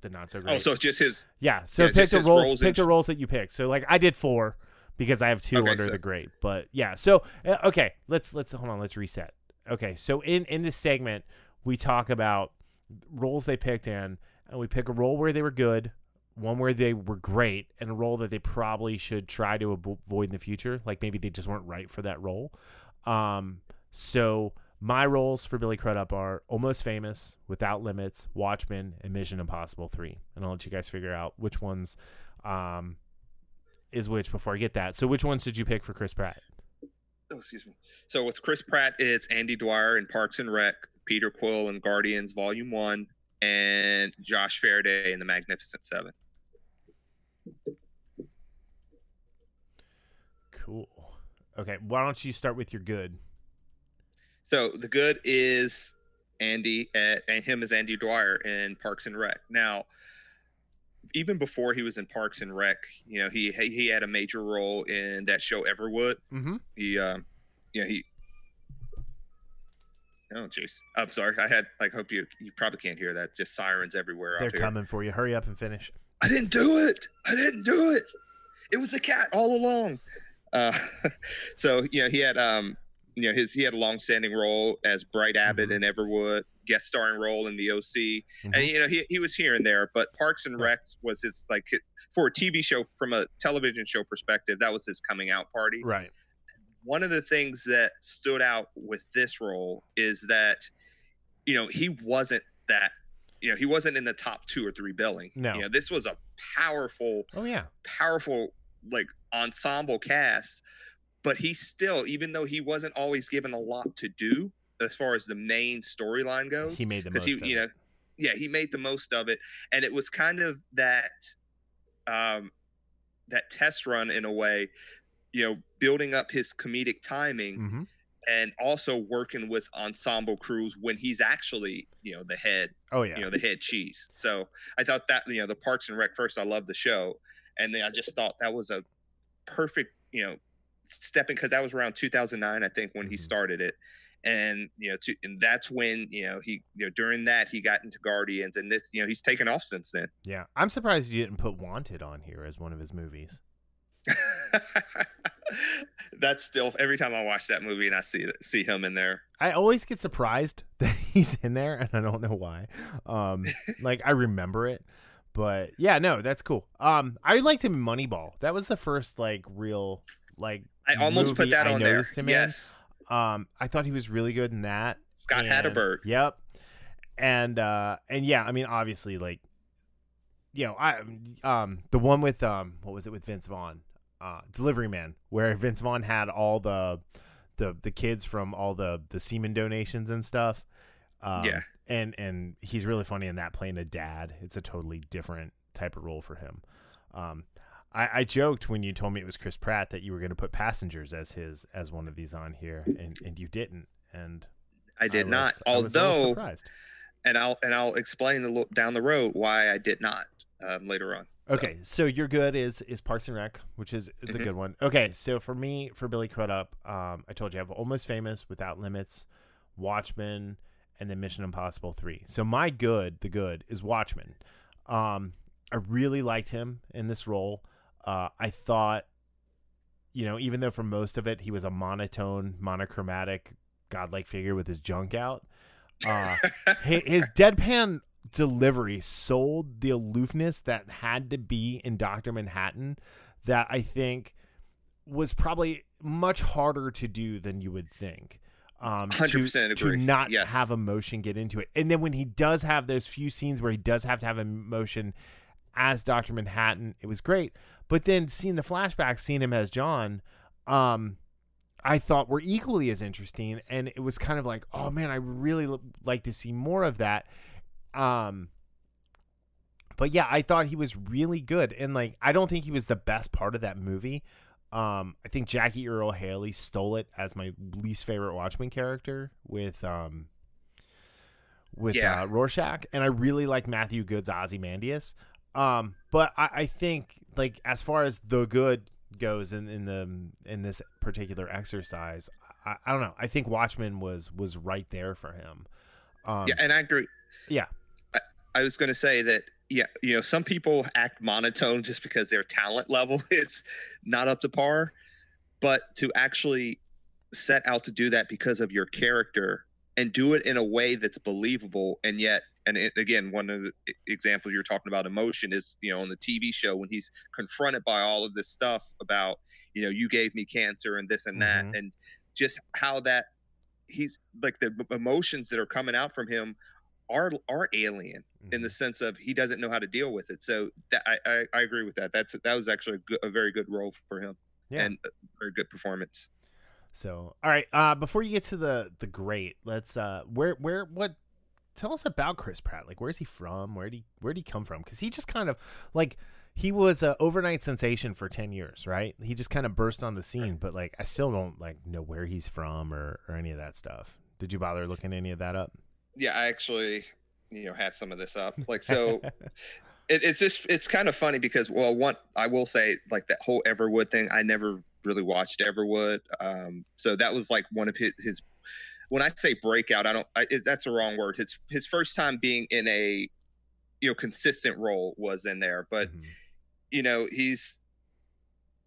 the not so great. oh, so it's just his. yeah. So yeah, pick the roles. roles pick in- the roles that you pick. So like I did four because I have two Okay, under so- the great. But yeah. So uh, okay, let's let's hold on. Let's reset. Okay. So in in this segment, we talk about roles they picked in, and we pick a role where they were good. One where they were great, and a role that they probably should try to avoid in the future. Like maybe they just weren't right for that role. Um, so my roles for Billy Crudup are Almost Famous, Without Limits, Watchmen, and Mission Impossible Three. And I'll let you guys figure out which ones um, is which before I get that. So which ones did you pick for Chris Pratt? Oh, excuse me. So with Chris Pratt, it's Andy Dwyer in Parks and Rec, Peter Quill in Guardians Volume One, and Josh Faraday in The Magnificent Seven. Cool. Okay, why don't you start with your good? So the good is Andy at, and him is Andy Dwyer in Parks and Rec. Now, even before he was in Parks and Rec, you know, he he had a major role in that show Everwood. Mm-hmm. He, um, you know, he. Oh, jeez. I'm sorry. I had like hope you you probably can't hear that. Just sirens everywhere They're coming for you. Hurry up and finish. I didn't do it. I didn't do it. It was the cat all along. Uh, <laughs> so you know he had um you know his he had a long-standing role as Bright Abbott Mhm. in Everwood, guest starring role in the OC, Mhm. and you know he he was here and there. But Parks and Rec was his like for a TV show from a television show perspective. That was his coming out party Right. one of the things that stood out with this role is that you know he wasn't that you know he wasn't in the top two or three billing No. you know this was a powerful Oh yeah. powerful like ensemble cast but he still even though he wasn't always given a lot to do as far as the main storyline goes He made the most. he of you it. know yeah he made the most of it and it was kind of that um that test run in a way you know building up his comedic timing Mhm. and also working with ensemble crews when he's actually you know the head Oh yeah. you know the head cheese so i thought that you know the parks and rec first i love the show and then i just thought that was a perfect you know stepping because that was around 2009 i think when he Mhm. started it and you know to, and that's when you know he you know during that he got into guardians and this you know he's taken off since then yeah. I'm surprised you didn't put Wanted on here as one of his movies. <laughs> that's still every time i watch that movie and i see see him in there I always get surprised <laughs> that he's in there, and I don't know why. Um, <laughs> like I remember it, but yeah, no, that's cool. Um, I liked him in Moneyball. That was the first like real like. i almost put that I on there him in. Um, I thought he was really good in that. scott and- Hatteberg Yep. And uh and yeah, I mean obviously like you know, I um the one with um what was it with Vince Vaughn? Uh Delivery Man, where Vince Vaughn had all the the the kids from all the the semen donations and stuff. Um, Yeah. And and he's really funny in that playing a dad. It's a totally different type of role for him. Um I, I joked when you told me it was Chris Pratt that you were going to put Passengers as his as one of these on here, and, and you didn't. And i did was- not I was a little although surprised. and I'll and I'll explain a little down the road why I did not um, later on. So, Okay, so you're good is is Parks and Rec, which is is Mhm. a good one. Okay, so for me, for Billy Crudup, um, I told you I have Almost Famous, Without Limits, Watchmen, and then Mission Impossible Three. So my good, the good, is Watchmen. Um, I really liked him in this role. Uh, I thought, you know, even though for most of it he was a monotone, monochromatic, godlike figure with his junk out, uh, <laughs> his, his deadpan delivery sold the aloofness that had to be in Dr. Manhattan that I think was probably much harder to do than you would think. Um, to, 100% to agree. not Yes. have emotion get into it. And then when he does have those few scenes where he does have to have emotion as Dr. Manhattan, it was great. But then seeing the flashbacks, seeing him as John, um, I thought were equally as interesting. And it was kind of like, oh man, I really l- like to see more of that. Um, but yeah, I thought he was really good. And like, I don't think he was the best part of that movie. Um, I think Jackie Earle Haley stole it as my least favorite Watchmen character with um with Yeah. uh, Rorschach, and I really like Matthew Goode's Ozymandias. Um, but I, I think like as far as the good goes in, in the in this particular exercise, I, I don't know. I think Watchmen was was right there for him. Um, yeah, and I agree. yeah. I, I was going to say that. Yeah, you know, some people act monotone just because their talent level <laughs> is not up to par, but to actually set out to do that because of your character and do it in a way that's believable and yet and it, again one of the examples you're talking about emotion is you know on the tv show when he's confronted by all of this stuff about you know you gave me cancer and this and that and just how that he's like the emotions that are coming out from him are are alien in the Mhm. sense of he doesn't know how to deal with it so that i i, I agree with that that's that was actually a, good, a very good role for him Yeah. and a very good performance So, all right. Uh, before you get to the the great, let's uh, where where what? Tell us about Chris Pratt. Like, where's he from? Where would he where would he come from? Because he just kind of like he was an overnight sensation for ten years, right? He just kind of burst on the scene, but like I still don't like know where he's from or or any of that stuff. Did you bother looking any of that up? yeah i actually you know had some of this up like so <laughs> it, it's just it's kind of funny because well one i will say like that whole everwood thing i never really watched everwood um so that was like one of his, his when i say breakout i don't I, it, that's the wrong word. His his first time being in a you know consistent role was in there but Mhm. you know he's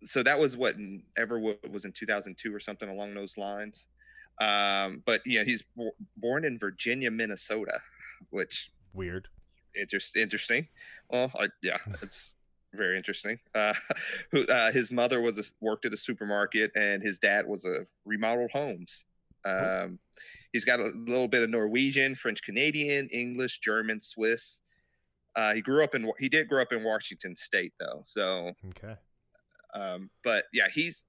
so that was what in everwood was in 2002 or something along those lines. Um but yeah, he's bo- born in virginia minnesota which weird. interest, interesting. Well I, yeah <laughs> it's very interesting. Uh <laughs> who uh his mother was a, worked at a supermarket and his dad was a remodeled homes um he's got a little bit of norwegian french canadian english german swiss uh he grew up in he did grow up in washington state though so Okay. um, but yeah, he's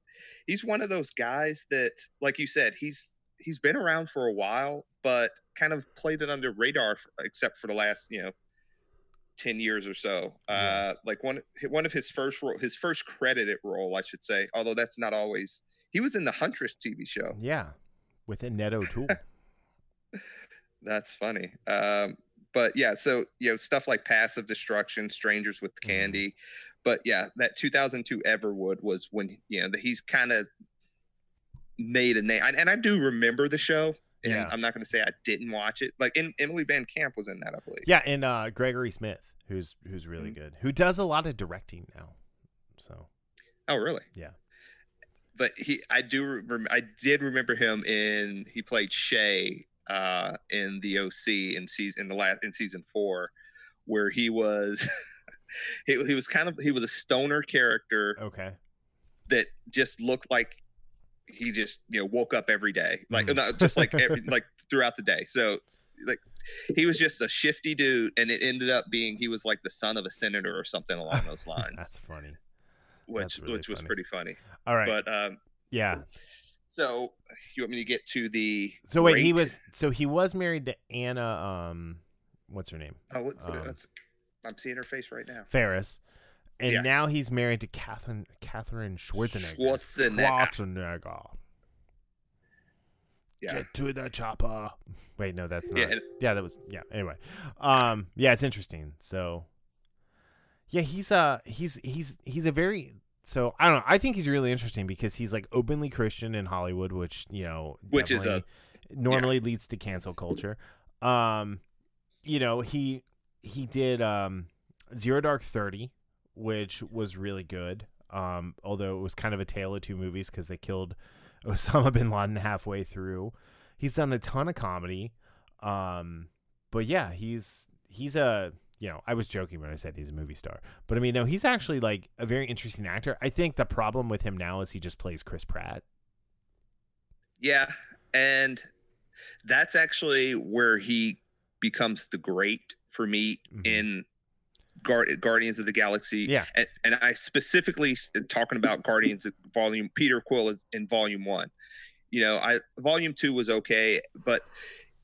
he's one of those guys that, like you said, he's he's been around for a while, but kind of played it under radar, for, except for the last you know ten years or so. Yeah. Uh, like one one of his first role, his first credited role, I should say, although that's not always. He was in the Huntress TV show. Yeah. With Annette O'Toole. <laughs> That's funny. Um, but yeah, so you know stuff like Path of Destruction, Strangers with Mm-hmm. Candy. But yeah, that 2002 Everwood was when you know that he's kind of made a name, and, and I do remember the show. And Yeah. I'm not going to say I didn't watch it. Like in, Emily VanCamp was in that, I believe. yeah, and uh, Gregory Smith, who's who's really Mhm. good, who does a lot of directing now. So Oh, really? Yeah. But he, I do, rem- I did remember him in. He played Che uh, in the OC in season in the last in season four, where he was, <laughs> he, he was kind of he was a stoner character okay, that just looked like he just you know woke up every day like Mhm. not just like every <laughs> like throughout the day. So like he was just a shifty dude, and it ended up being he was like the son of a senator or something along those <laughs> lines, that's funny. Which really which was pretty funny. All right, But um, yeah. So you want me to get to the So wait, he was so he was married to Anna. Um, what's her name? Oh, what, um, that's, I'm seeing her face right now. Faris, and Yeah. now he's married to Katherine Katherine Schwarzenegger. Schwarzenegger. Schwarzenegger. Yeah. Get to the chopper. Wait, no, that's not. Yeah, Yeah, that was yeah. Anyway, um, yeah, it's interesting. So, yeah, he's a he's he's he's a very so I don't know. I think he's really interesting because he's like openly Christian in Hollywood, which you know, Which is a- normally leads to cancel culture. Um, you know he he did um Zero Dark Thirty, which was really good. Um, although it was kind of a tale of two movies because they killed <laughs> Osama bin Laden halfway through. He's done a ton of comedy. Um, but yeah, he's he's a you know, I was joking when I said he's a movie star. But I mean no, he's actually like a very interesting actor. I think the problem with him now is he just plays Chris Pratt. Yeah, and that's actually where he becomes the great for me Mhm. in Guard- Guardians of the Galaxy. Yeah. and, and I specifically talking about Guardians of Volume Peter Quill in Volume One. You know, I Volume Two was okay, but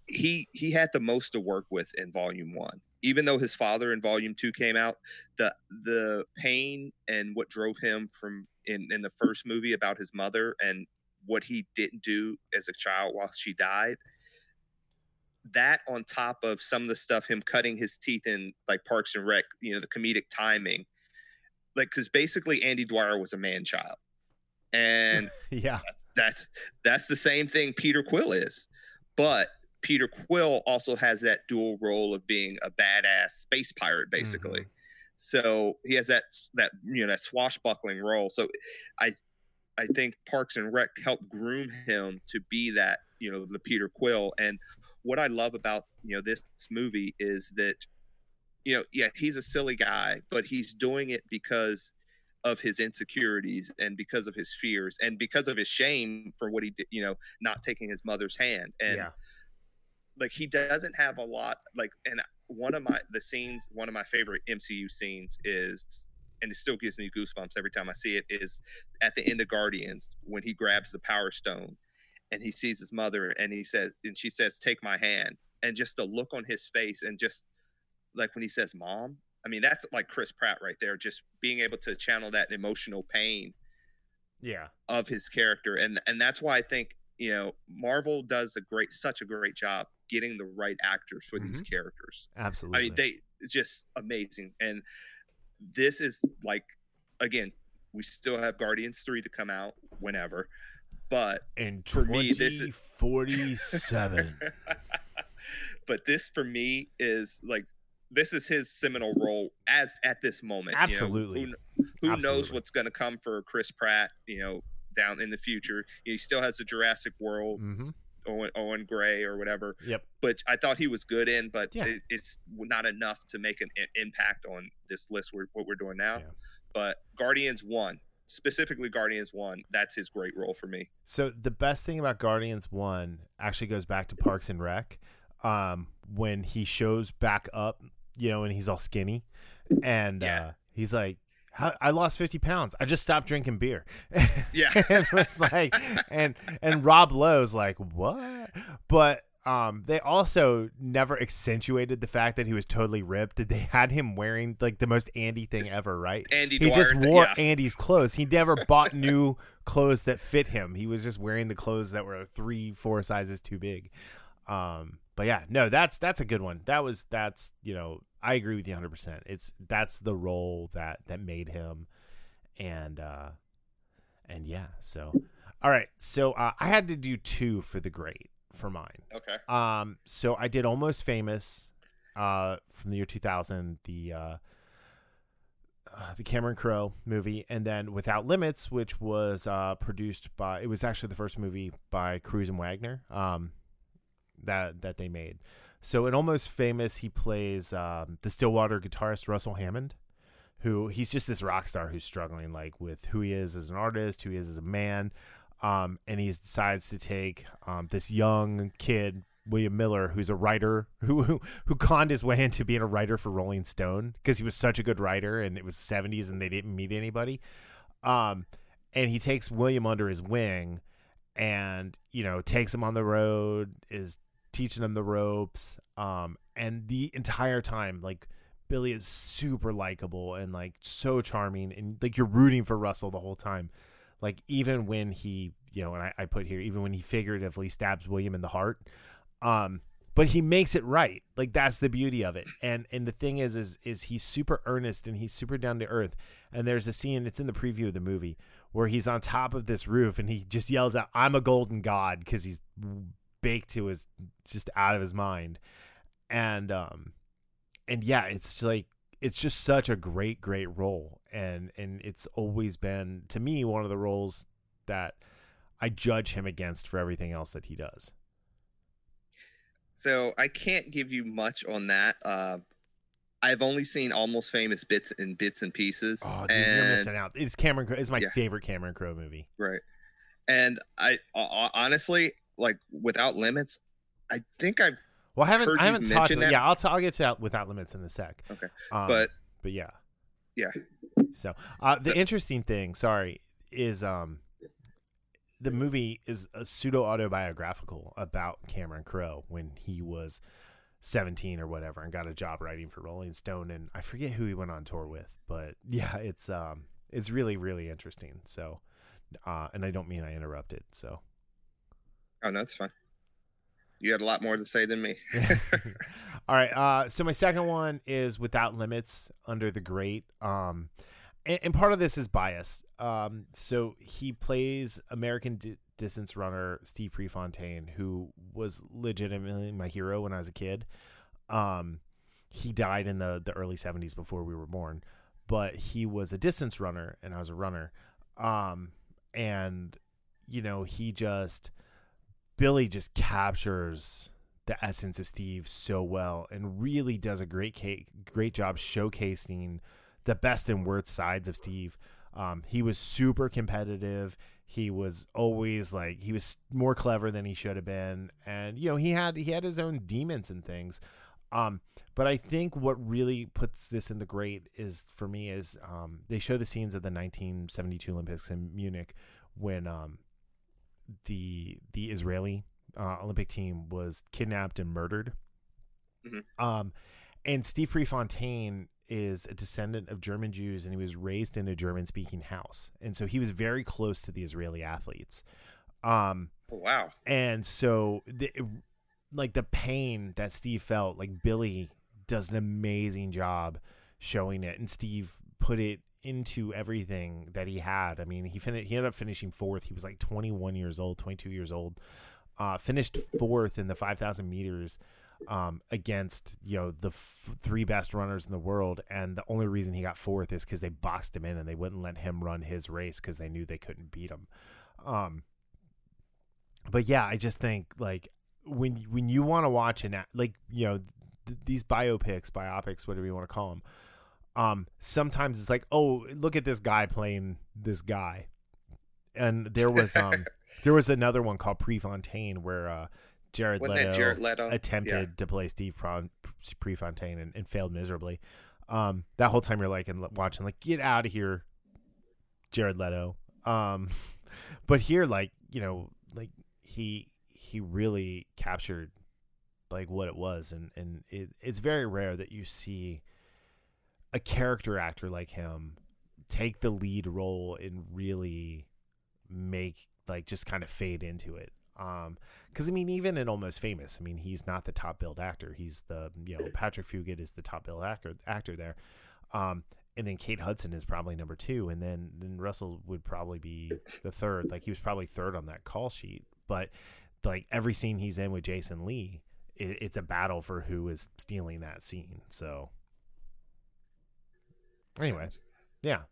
he he had the most to work with in Volume One. Even though his father in Volume Two came out, the the pain and what drove him from in in the first movie about his mother and what he didn't do as a child while she died that on top of some of the stuff him cutting his teeth in like parks and rec you know the comedic timing like because basically andy dwyer was a man child and <laughs> yeah. that's that's the same thing peter quill is but peter quill also has that dual role of being a badass space pirate basically. Mm-hmm. So he has that that you know that swashbuckling role. So i i think parks and rec helped groom him to be that you know the peter quill. And what i love about you know this movie is that you know yeah he's a silly guy but he's doing it because of his insecurities and because of his fears and because of his shame for what he did you know not taking his mother's hand. And yeah. Like he doesn't have a lot like and one of my the scenes one of my favorite mcu scenes is and it still gives me goosebumps every time i see it is at the end of guardians when he grabs the power stone and he sees his mother and he says and she says take my hand and just the look on his face and just like when he says mom i mean that's like chris pratt right there just being able to channel that emotional pain Yeah. of his character and and that's why i think you know marvel does a great such a great job getting the right actors for these characters Absolutely. i mean they it's just amazing and this is like again we still have guardians 3 to come out whenever but in for me, this is- 2047. <laughs> but this for me is like this is his seminal role as at this moment you know. Absolutely. who, who knows what's going to come for chris pratt you know down in the future he still has the jurassic world mm-hmm. Owen, Owen Gray or whatever, Yep. which I thought he was good in, but Yeah. it, it's not enough to make an impact on this list. We're, what we're doing now, Yeah. but Guardians one, specifically Guardians one, that's his great role for me. So the best thing about Guardians One actually goes back to Parks and Rec, um, when he shows back up, you know, and he's all skinny, and Yeah. uh, he's like, How, "I lost fifty pounds. I just stopped drinking beer." Yeah. <laughs> and it was like, and and Rob Lowe's like, "What?" But um, they also never accentuated the fact that he was totally ripped. They had him wearing like the most Andy thing ever, right? Andy he just wore yeah. Andy's clothes. He never bought new clothes that fit him. He was just wearing the clothes that were three, four sizes too big. Um, but yeah, no, that's that's a good one. That was that's you know I agree with you 100. percent It's that's the role that that made him, and uh, and yeah. So all right, so uh, I had to do two for the great for mine. Okay. Um, so I did Almost Famous, uh, from the year 2000, the uh, uh, the Cameron Crowe movie, and then Without Limits, which was uh, produced by. It was actually the first movie by Cruise and Wagner. Um, that that they made. So in Almost Famous, he plays um, the Stillwater guitarist Russell Hammond, who he's just this rock star who's struggling like with who he is as an artist, who he is as a man, um, and he decides to take um, this young kid William Miller, who's a writer who, <laughs> who who conned his way into being a writer for Rolling Stone because he was such a good writer, and it was '70s and they didn't meet anybody. Um, and he takes William under his wing, and you know takes him on the road, is teaching him the ropes, um, and the entire time like. Billy is super likable and like so charming and like you're rooting for Russell the whole time. Like even when he you know and I, I put here even when he figuratively stabs william in the heart um but he makes it right. Like that's the beauty of it. And and the thing is is is he's super earnest and he's super down to earth. And there's a scene it's in the preview of the movie where he's on top of this roof and he just yells out i'm a golden god because he's baked to his just out of his mind and um and yeah it's like it's just such a great great role and and it's always been to me one of the roles that I judge him against for everything else that he does. So I can't give you much on that. Uh, I've only seen almost famous bits and bits and pieces. Oh, dude, and, you're missing out. It's Cameron. Crowe. It's my Yeah. favorite Cameron Crowe movie. Right. And I uh, honestly, like, without limits, I think I've, Well, I haven't. I haven't talked. About, that. yeah, I'll. T- I'll get to out without limits in a sec. Okay. Um, but but yeah, yeah. So uh, the The- interesting thing, sorry, is um, the movie is a pseudo autobiographical about Cameron Crowe when he was 17 or whatever and got a job writing for Rolling Stone and I forget who he went on tour with, but <laughs> yeah, it's um it's really really interesting. So uh and I don't mean I interrupted. So Oh, no, that's fine. You had a lot more to say than me. <laughs> All right. Uh, so my second one is Without Limits Under the Great. Um, and, and part of this is bias. Um, so he plays American di- distance runner Steve Prefontaine, who was legitimately my hero when I was a kid. Um, he died in the the early '70s before we were born, but he was a distance runner, and I was a runner. Um, and you know, he just Billy just captures the essence of Steve so well and really does a great great job showcasing the best and worst sides of Steve. Um, he was super competitive. He was always like he was more clever than he should have been, and you know he had he had his own demons and things. Um, but I think what really puts this in the great is for me is um, they show the scenes of the 1972 Olympics in Munich when um, the the Israeli uh, Olympic team was kidnapped and murdered. Mhm. Um, and Steve Prefontaine is a descendant of German Jews, and he was raised in a German-speaking house, and so he was very close to the Israeli athletes. Um, Oh, wow. and so the like the pain that Steve felt, like Billy does an amazing job showing it, and Steve put it into everything that he had. I mean, he fin- he ended up finishing fourth. He was like 21 years old, 22 years old. Uh, finished fourth in the 5,000 meters um, against you know the f- three best runners in the world, and the only reason he got fourth is because they boxed him in and they wouldn't let him run his race because they knew they couldn't beat him. Um, but yeah, I just think like when when you want to watch an like you know th- these biopics, biopics, whatever you want to call them, um, sometimes it's like, oh, look at this guy playing this guy, and there was um <laughs> there was another one called Prefontaine where uh Jared Leto Jared Leto? attempted to play Steve Prefontaine and, and failed miserably. Um, that whole time you're like and watching like get out of here, Jared Leto. Um, <laughs> but here like you know like he he really captured like what it was, and and it, it's very rare that you see a character actor like him take the lead role and really make like just kind of fade into it. Um, because I mean, even in Almost Famous, I mean, he's not the top billed actor. He's the you know Patrick Fugit is the top billed actor actor there. Um, and then Kate Hudson is probably number two, and then then Russell would probably be the third. Like he was probably third on that call sheet. But like every scene he's in with Jason Lee, it, it's a battle for who is stealing that scene. So anyway, yeah.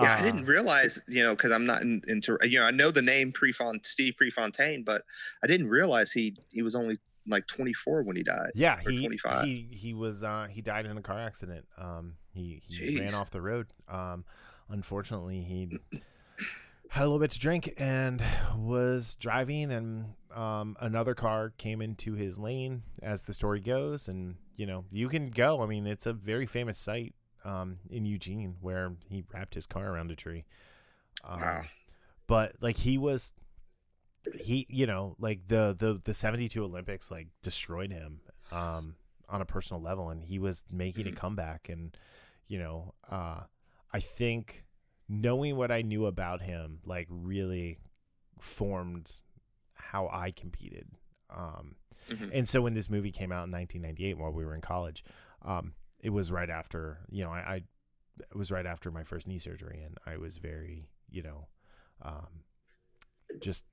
Yeah, Uh, I didn't realize, you know, because I'm not in, into, you know, I know the name Prefont Steve Prefontaine, but I didn't realize he he was only like 24 when he died. Yeah, or he 25. he he was uh he died in a car accident. Um he, he ran off the road. Um unfortunately he had a little bit to drink and was driving and um another car came into his lane as the story goes and you know, you can go. I mean, it's a very famous site um in Eugene where he wrapped his car around a tree. Um, Wow. But like he was he you know like the the the 72 olympics like destroyed him um on a personal level and he was making a comeback and you know uh i think knowing what i knew about him like really formed how i competed um Mhm. and so when this movie came out in 1998 while we were in college um it was right after you know i, I it was right after my first knee surgery and i was very you know um just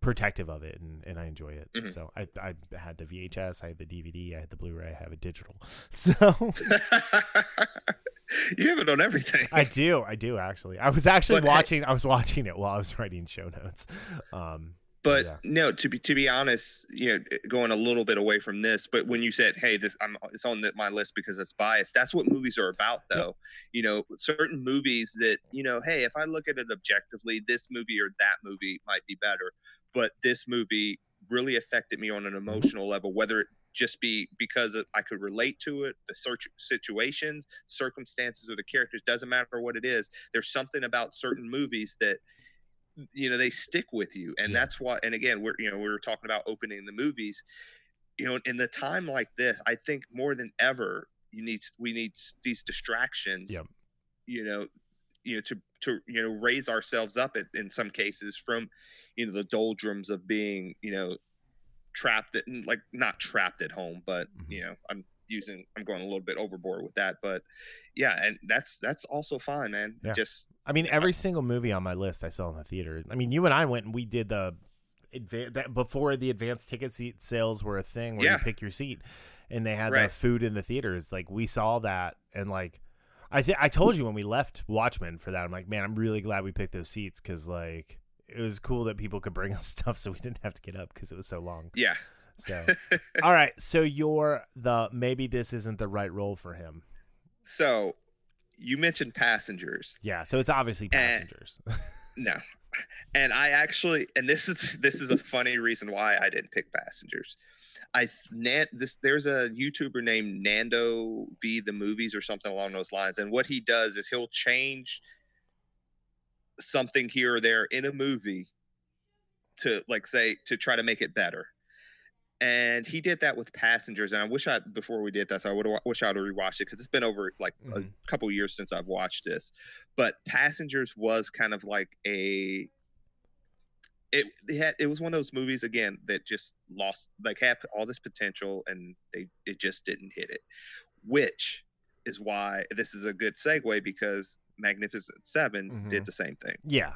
protective of it and, and I enjoy it. Mhm. So I I had the VHS, I had the DVD, I had the Blu-ray, I have a digital. <laughs> So <laughs> you have it on everything. I do, I do actually. I was actually But watching I was watching it while I was writing show notes. Um but yeah. no, to be to be honest, you know, eh, going a little bit away from this, but when you said, "Hey, this I'm it's on the, my list because it's biased," that's what movies are about, though. You know, certain movies that you know, hey, if I look at it objectively, this movie or that movie might be better, but this movie really affected me on an mm-hmm. emotional level, whether it just be because I could relate to it, the search situations, circumstances, or the characters. Doesn't matter what it is. There's something about certain movies that you know they stick with you and Yeah. that's why and again we're you know we were talking about opening the movies you know in the time like this i think more than ever you need we need these distractions Yep. you know you know to to you know raise ourselves up in, in some cases from you know the doldrums of being you know trapped at like not trapped at home but Mhm. you know i'm using i'm going a little bit overboard with that but yeah and that's that's also fine man Yeah. just I mean every single movie on my list I saw in the theater. I mean you and I went and we did the that before the advanced ticket seat sales were a thing where Yeah. you pick your seat and they had the food in the theaters. Like we saw that and like I think I told you when we left Watchmen for that. I'm like, man, I'm really glad we picked those seats because like it was cool that people could bring us <laughs> stuff so we didn't have to get up because it was so long. yeah So, <laughs> all right. So you're the maybe this isn't the right role for him. So you mentioned passengers. Yeah. So it's obviously passengers. <laughs> No. And I actually and this is this is a funny reason why I didn't pick passengers. I Nan, this there's a YouTuber named Nando V the movies or something along those lines and what he does is he'll change something here or there in a movie to like say to try to make it better. And he did that with Passengers, and I wish I before we did that, so I would wish I'd rewatched it because it's been over like a Mhm. couple years since I've watched this. But Passengers was kind of like a it, it had it was one of those movies again that just lost like had all this potential and they it just didn't hit it, which is why this is a good segue because Magnificent 7 Mhm. did the same thing. yeah.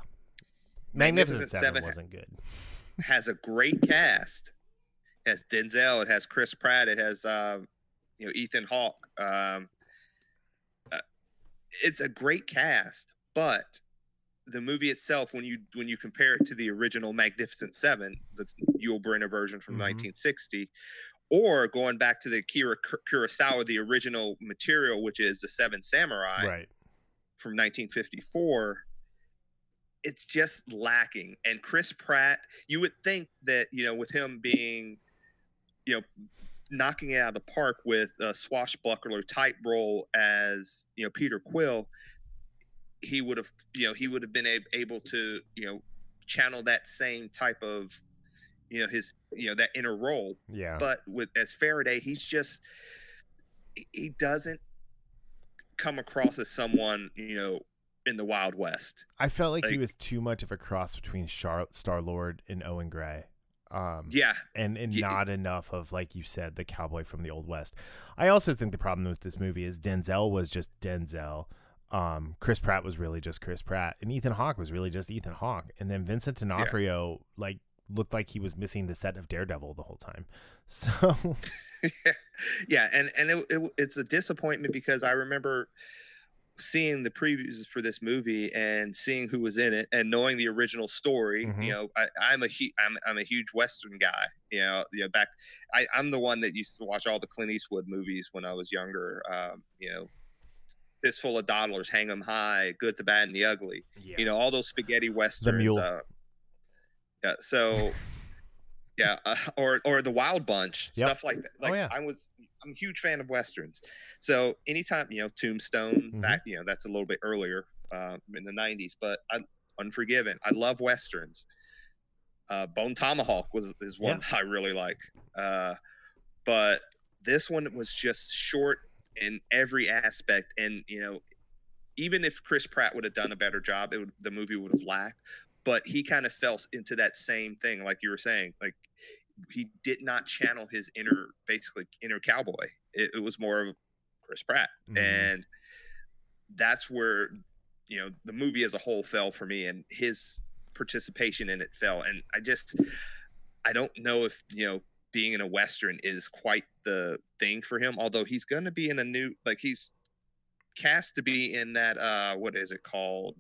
Magnificent, Magnificent Seven, Seven- wasn't good. has a great cast. It has Denzel. It has Chris Pratt. It has uh, you know Ethan Hawke. Um, uh, it's a great cast, but the movie itself, when you when you compare it to the original Magnificent Seven, the Yul Brynner version from Mhm. 1960, or going back to the Akira Kurosawa, the original material, which is the Seven Samurai Right. from 1954 it's just lacking and chris pratt you would think that you know with him being you know knocking it out of the park with a swashbuckler type role as you know peter quill he would have you know he would have been ab- able to you know channel that same type of you know his you know that inner role. Yeah. But with as Faraday, he's just he doesn't come across as someone you know in the Wild West. I felt like, like- he was too much of a cross between Char- Star Lord and Owen Gray. Um, Yeah, and and Ye- not enough of like you said the cowboy from the old west. I also think the problem with this movie is Denzel was just Denzel. Um, Chris Pratt was really just Chris Pratt, and Ethan Hawke was really just Ethan Hawke. And then Vincent D'Onofrio like looked like he was missing the set of Daredevil the whole time. <laughs> So <laughs> yeah, and and it, it, it's a disappointment because I remember seeing the previews for this movie and seeing who was in it and knowing the original story. Mhm. You know, I, I'm a hu- I'm I'm a huge Western guy. You know, you know back I, I'm the one that used to watch all the Clint Eastwood movies when I was younger. Um, you know. Fistful of Dollars, Hang 'em High, Good, the Bad, and the Ugly. yeah. You know all those spaghetti westerns. The Mule. Uh, yeah, so <laughs> <laughs> yeah, uh, <laughs> or or the Wild Bunch, Yep. stuff like that. Oh, yeah. I was, I'm a huge fan of westerns. So anytime you know Tombstone, Mhm. back you know that's a little bit earlier uh, in the '90s, but I, Unforgiven, I love westerns. Uh, Bone Tomahawk was is one <laughs> I really like, uh, but this one was just short in every aspect, and you know. Even if Chris Pratt would have done a better job, it would, the movie would have lacked but he kind of fell into that same thing like you were saying like he did not channel his inner basically inner cowboy. It, it was more of chris pratt. Mhm. and that's where you know the movie as a whole fell for me and his participation in it fell. And i just i don't know if you know being in a western is quite the thing for him although he's going to be in a new like he's cast to be in that uh what is it called?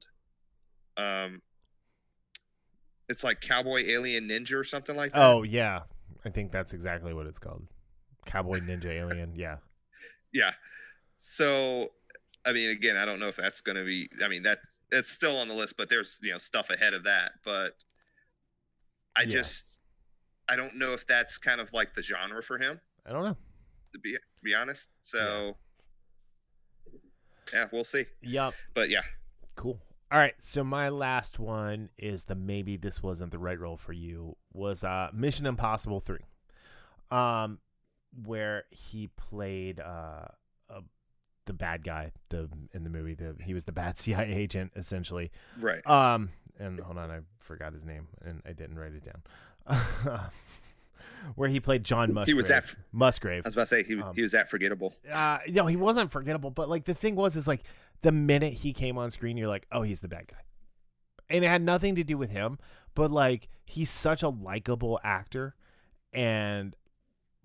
Um it's like cowboy alien ninja or something like that Oh yeah, I think that's exactly what it's called. Cowboy Ninja Alien. Yeah. <laughs> yeah so i mean again i don't know if that's going to be i mean that it's still on the list but there's you know stuff ahead of that but i Yeah. just i don't know if that's kind of like the genre for him I don't know. to be to be honest so yeah, we'll see Yup. but yeah Cool. All right, so my last one is the maybe this wasn't the right role for you was uh Mission Impossible 3. Um where he played uh, uh the bad guy the in the movie the he was the bad <laughs> CIA agent essentially. right Um and hold on, I forgot his name and I didn't write it down. <laughs> where he played John Musgrave. He was at- Musgrave. i was about to say he, Um, he was that forgettable uh no he wasn't forgettable but like the thing was is like the minute he came on screen you're like oh he's the bad guy. And it had nothing to do with him but like he's such a likable actor and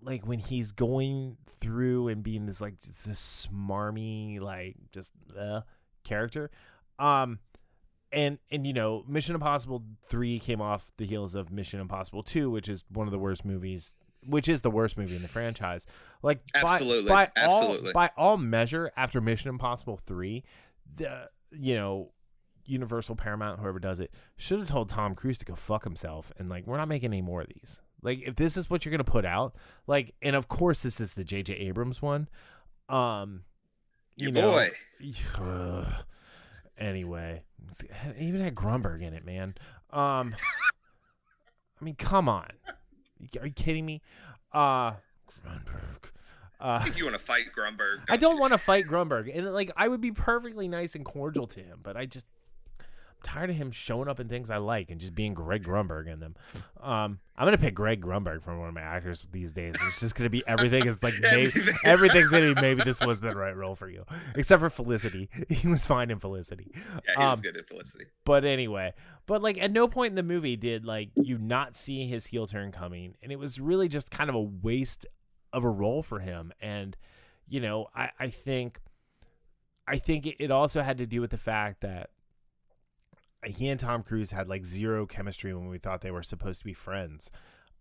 like when he's going through and being this like this smarmy like just uh, character um and and you know mission impossible 3 came off the heels of mission impossible 2 which is one of the worst movies which is the worst movie in the franchise like Absolutely, by, all absolutely. by all measure after mission impossible 3 the you know universal paramount whoever does it should have told tom cruise to go fuck himself and like we're not making any more of these like if this is what you're gonna put out like and of course this is the jj abrams one um you Your know boy. Ugh. <sighs> anyway it even had Grunberg in it man um i mean come on are you kidding me? Uh Grunberg uh I think you want to fight Grunberg I don't want to fight Grunberg, and like I would be perfectly nice and cordial to him, but I just tired of him showing up in things I like and just being Greg Grunberg in them. Um, I'm gonna pick Greg Grunberg from one of my actors these days. It's just gonna be everything is like <laughs> maybe, everything's gonna be maybe this wasn't the right role for you, except for Felicity. <laughs> He was fine in Felicity. yeah he was um, good in felicity But anyway, but like at no point in the movie did like you not see his heel turn coming, and it was really just kind of a waste of a role for him. And you know, I I think, I think it also had to do with the fact that he and Tom Cruise had like zero chemistry when we thought they were supposed to be friends.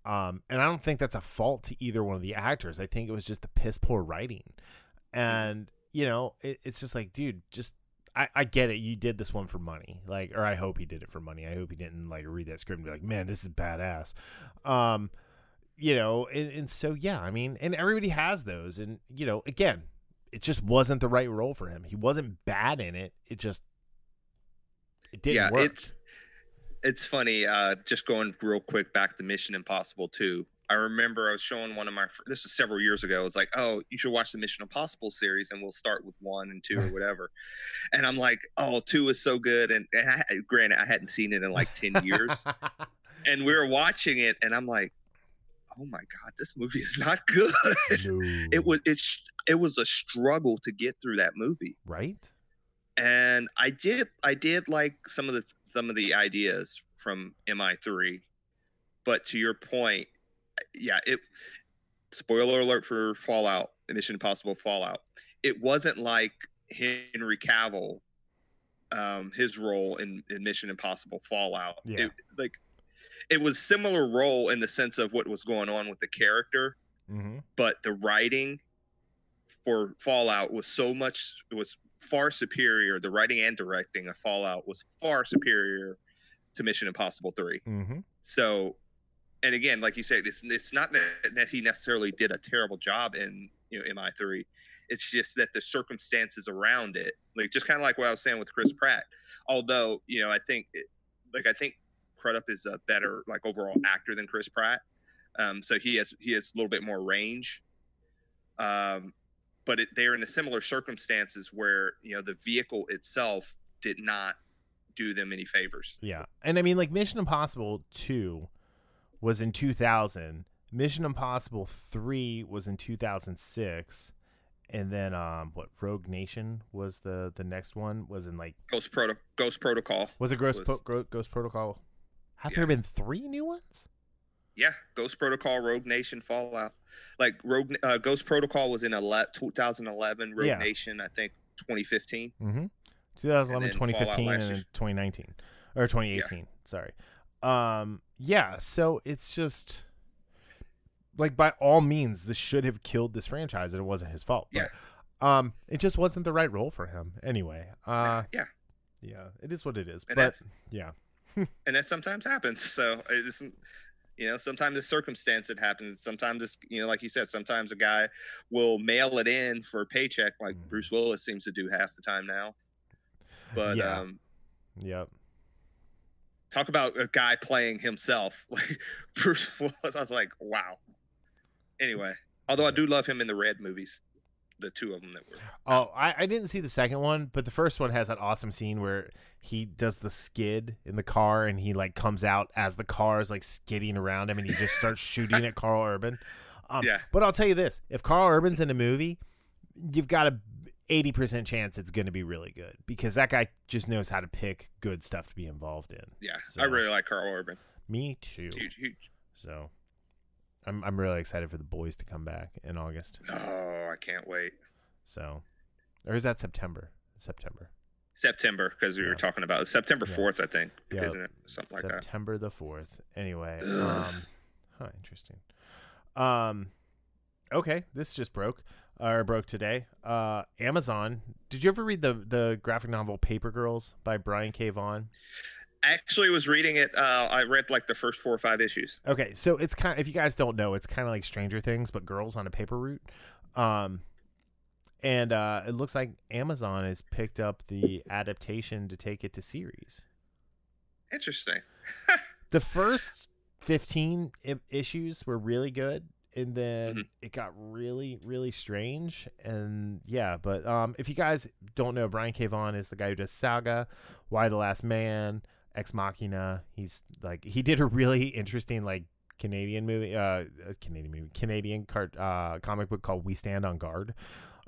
Um, and I don't think that's a fault to either one of the actors. I think it was just the piss poor writing. And, you know, it, it's just like, dude, just I, I get it. You did this one for money, like, or I hope he did it for money. I hope he didn't like read that script and be like, man, this is badass. Um, you know, and, and so yeah, I mean, and everybody has those, and you know, again, it just wasn't the right role for him. He wasn't bad in it. It just it didn't yeah work. it's it's funny. Uh, just going real quick back to Mission Impossible 2. I remember I was showing one of my. This was several years ago. I was like, "Oh, you should watch the Mission Impossible series, and we'll start with one and two or <laughs> whatever." and I'm like, "Oh, two is so good." And, and I, granted, I hadn't seen it in like ten years, <laughs> and we were watching it, and I'm like, "Oh my god, this movie is not <laughs> good." it was it's it was a struggle to get through that movie right. And I did I did like some of the some of the ideas from MI3, but to your point, yeah, it. Spoiler alert for Fallout, Mission Impossible Fallout. It wasn't like Henry Cavill, um, his role in, in Mission Impossible Fallout. Yeah. It, like, it was similar role in the sense of what was going on with the character, Mm-hmm. but the writing for Fallout was so much it was far superior. The writing and directing of Fallout was far superior to Mission Impossible 3. Mm-hmm. So and again, like you said, it's it's not that, that he necessarily did a terrible job in you know MI3. It's just that the circumstances around it, like just kind of like what I was saying with Chris Pratt. Although you know, I think it, like I think Crudup is a better like overall actor than Chris Pratt. Um, so he has he has a little bit more range. Um, but it, they're in the similar circumstances where you know the vehicle itself did not do them any favors. Yeah. And I mean, like, Mission Impossible 2 was in 2000. Mission Impossible 3 was in 2006. And then, um, what, Rogue Nation was the the next one? Was in like, Ghost Proto Ghost Protocol. was it Ghost, Was- Gro- Ghost Protocol? Have Yeah. there been three new ones? Yeah, Ghost Protocol, Rogue Nation, Fallout. Like Rogue uh, Ghost Protocol was in ele- 2011. Rogue Yeah. Nation, I think 2015. Mm-hmm. 2011, then Fallout 2015, and 2019 or 2018. Sorry. Um, yeah. So it's just like by all means, this should have killed this franchise, and it wasn't his fault. Yeah. But, um, it just wasn't the right role for him. Anyway. Uh, yeah, yeah. It is what it is. And but yeah. <laughs> and that sometimes happens. So it's you know sometimes the circumstance it happens. Sometimes it's you know like you said, sometimes a guy will mail it in for a paycheck, like Mhm. Bruce Willis seems to do half the time now. But Yeah. um, Yep. talk about a guy playing himself, <laughs> like Bruce Willis. I was like, wow. Anyway, although I do love him in the Red movies, the two of them that were. Oh, I, I didn't see the second one, but the first one has that awesome scene where he does the skid in the car and he like comes out as the car is like skidding around him and he just starts shooting at Karl Urban. Um, Yeah. But I'll tell you this: if Karl Urban's in a movie, you've got a eighty percent chance it's going to be really good because that guy just knows how to pick good stuff to be involved in. Yeah, So- I really like Karl Urban. Me too. Huge, huge. So I'm I'm really excited for the boys to come back in August. Oh, I can't wait. So, or is that September? September. September, because we Yeah. were talking about September Yeah. 4th, I think, Yeah. isn't it? Something like that. September the fourth. Anyway, um, huh, interesting. Um, okay, this just broke or broke today. Uh, Amazon. Did you ever read the the graphic novel Paper Girls by Brian K. Vaughan? Actually, was reading it. Uh, I read like the first four or five issues. Okay, so it's kind. if you guys don't know, it's kind of like Stranger Things, but girls on a paper route. Um, and uh, it looks like Amazon has picked up the adaptation to take it to series. Interesting. <laughs> the first 15 I- issues were really good and then Mhm. it got really really strange and yeah but um if you guys don't know brian K. Vaughan is the guy who does saga Y the last man ex machina he's like he did a really interesting like canadian movie uh uh, canadian movie canadian cart uh comic book called we stand on guard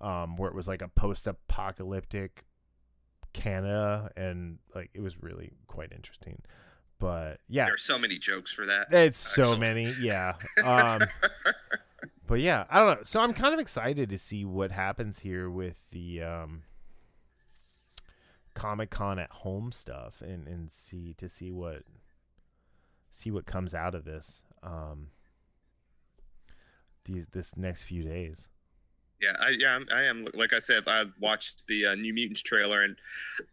um where it was like a post-apocalyptic canada and like it was really quite interesting but yeah There are so many jokes for that. it's so Actually. many, <laughs> yeah. Um, but yeah, I don't know. So I'm kind of excited to see what happens here with the um, Comic Con at home stuff, and and see to see what see what comes out of this. Um, these this next few days. yeah, I, yeah, I'm, I am. Like I said, I watched the uh, New Mutants trailer, and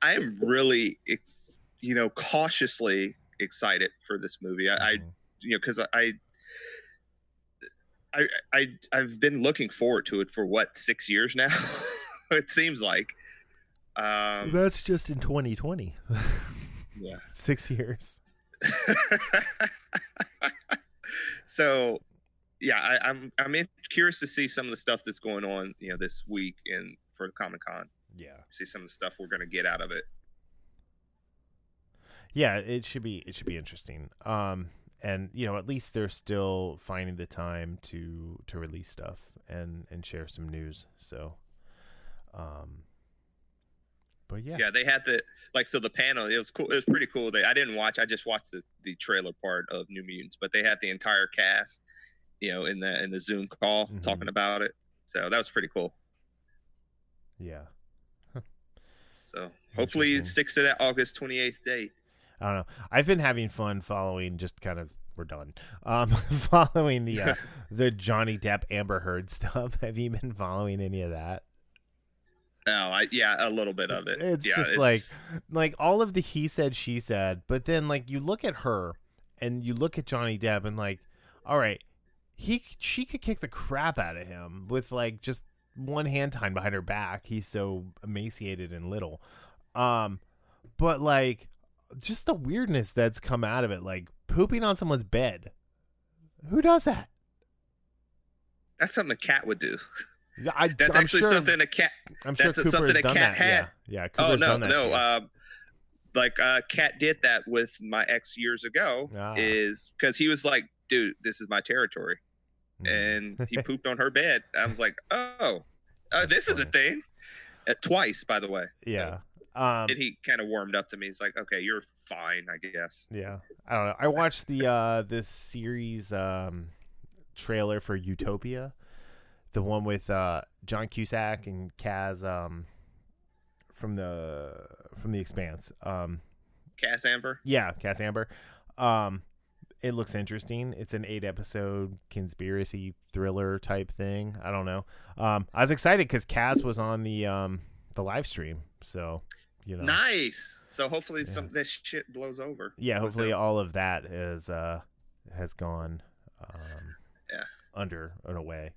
I am really, ex- you know, cautiously excited for this movie. I, I Mhm. you know, because I. I, I I've been looking forward to it for what six years now. <laughs> it seems like. Um, That's just in 2020. <laughs> yeah. Six years. <laughs> so yeah, I, I'm I'm in, curious to see some of the stuff that's going on, you know, this week in for Comic Con. Yeah. See some of the stuff we're gonna get out of it. Yeah, it should be it should be interesting. Um and you know, at least they're still finding the time to to release stuff and and share some news. So um but yeah. Yeah, they had the like so the panel. It was cool. It was pretty cool. They I didn't watch. I just watched the, the trailer part of New Mutants, but they had the entire cast, you know, in the in the Zoom call Mhm. talking about it. So that was pretty cool. Yeah. <laughs> So hopefully it sticks to that August twenty eighth date. I don't know. I've been having fun following just kind of we're done. Um <laughs> following the uh, <laughs> the Johnny Depp Amber Heard stuff. Have you been following any of that? Oh, I, yeah, a little bit of it. It's yeah, just like like all of the he said she said, but then like you look at her and you look at Johnny Depp and like, all right, he she could kick the crap out of him with like just one hand tied behind her back. He's so emaciated and little. Um but like just the weirdness that's come out of it, like pooping on someone's bed. Who does that? that's something a cat would do. <laughs> Yeah, I, That's I'm actually sure, something a cat. I'm sure that's Cooper something has a done cat that. Yeah, had. yeah. Oh Cooper's no, done that no. Uh, like uh, Cat did that with my ex years ago. Ah. Is because he was like, dude, this is my territory. Mm. and he <laughs> pooped on her bed. I was like, oh, uh, this is a thing. Uh, twice, by the way. Yeah. Um, And he kind of warmed up to me. He's like, okay, you're fine, I guess. yeah. I don't know. I watched the uh this series um trailer for Utopia, the one with uh John Cusack and Cas um from the from the Expanse. Um Cas Anvar. yeah, Cas Anvar. Um it looks interesting. It's an eight episode conspiracy thriller type thing. I don't know. Um I was excited cuz Cas was on the um the live stream. So, you know. Nice. So hopefully Yeah. some this shit blows over. yeah hopefully all of that is uh has gone um Yeah. under and away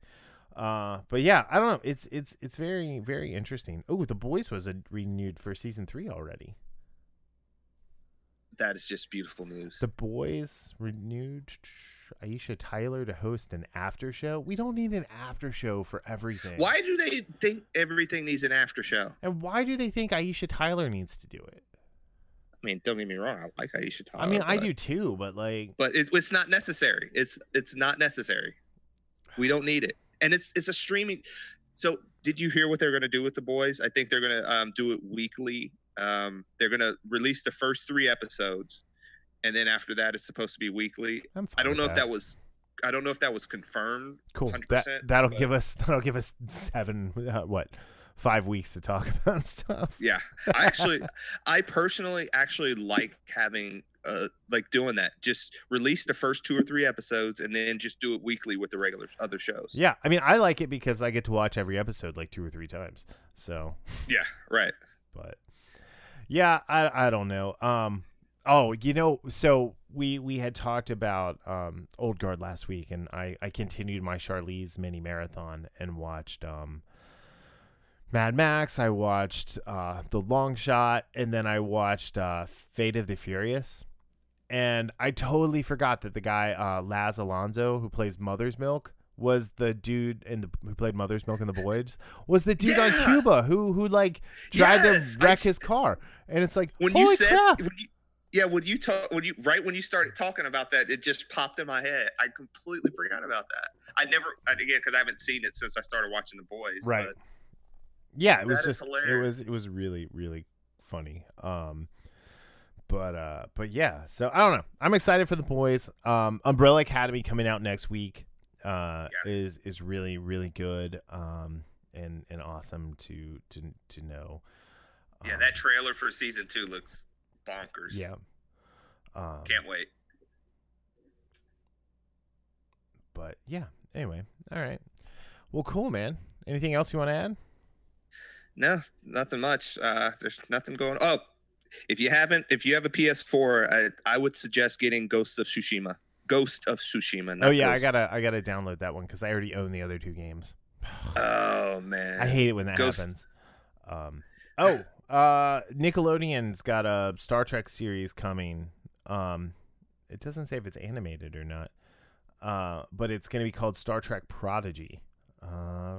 uh but yeah i don't know it's it's it's very very interesting oh the boys was a renewed for season three already That is just beautiful news. the boys renewed aisha tyler to host an after show we don't need an after show for everything Why do they think everything needs an after show? and why do they think aisha tyler needs to do it I mean, don't get me wrong. I like Aisha Tyler. i mean i but- do too but like but it, it's not necessary. It's it's not necessary. We don't need it, and it's it's a streaming. So, did you hear what they're going to do with the boys? I think they're going to um, do it weekly. Um, they're going to release the first three episodes, and then after that, it's supposed to be weekly. I don't know if that was, I don't know if that was confirmed. Cool. That 100%, that'll but- give us that'll give us seven uh, what five weeks to talk <laughs> about stuff. Yeah, I actually, I personally actually like having uh like doing that. Just release the first two or three episodes, and then just do it weekly with the regular other shows. Yeah, I mean I like it because I get to watch every episode like two or three times. So, <laughs> Yeah, right. but yeah, I I don't know. Um oh, you know, so we we had talked about um Old Guard last week and I I continued my Charlize mini marathon and watched um Mad Max, I watched uh The Long Shot and then I watched uh Fate of the Furious. And I totally forgot that the guy uh Laz Alonso who plays Mother's Milk was the dude in the who played Mother's Milk in the Boys was the dude on Cuba who who like tried Yes, to wreck s- his car. And it's like When you said, when you, yeah, when you talk, when you right when you started talking about that, it just popped in my head. I completely forgot about that. I never, I, again, because I haven't seen it since I started watching The Boys. Right. but yeah it was just it was it was really really funny um but uh but yeah so i don't know i'm excited for the boys um umbrella academy coming out next week uh Yeah. is is really really good um and and awesome to to to know yeah, Um, that trailer for season two looks bonkers. yeah um can't wait. but yeah anyway all right well cool man anything else you want to add No, nothing much. Uh, there's nothing going. Oh, if you haven't, if you have a PS4, I, I would suggest getting Ghost of Tsushima. Ghost of Tsushima. oh yeah i gotta i gotta download that one because i already own the other two games <sighs> Oh man. I hate it when that Ghost- happens. Um, oh, uh, Nickelodeon's got a Star Trek series coming. Um, it doesn't say if it's animated or not. Uh, but it's going to be called Star Trek Prodigy.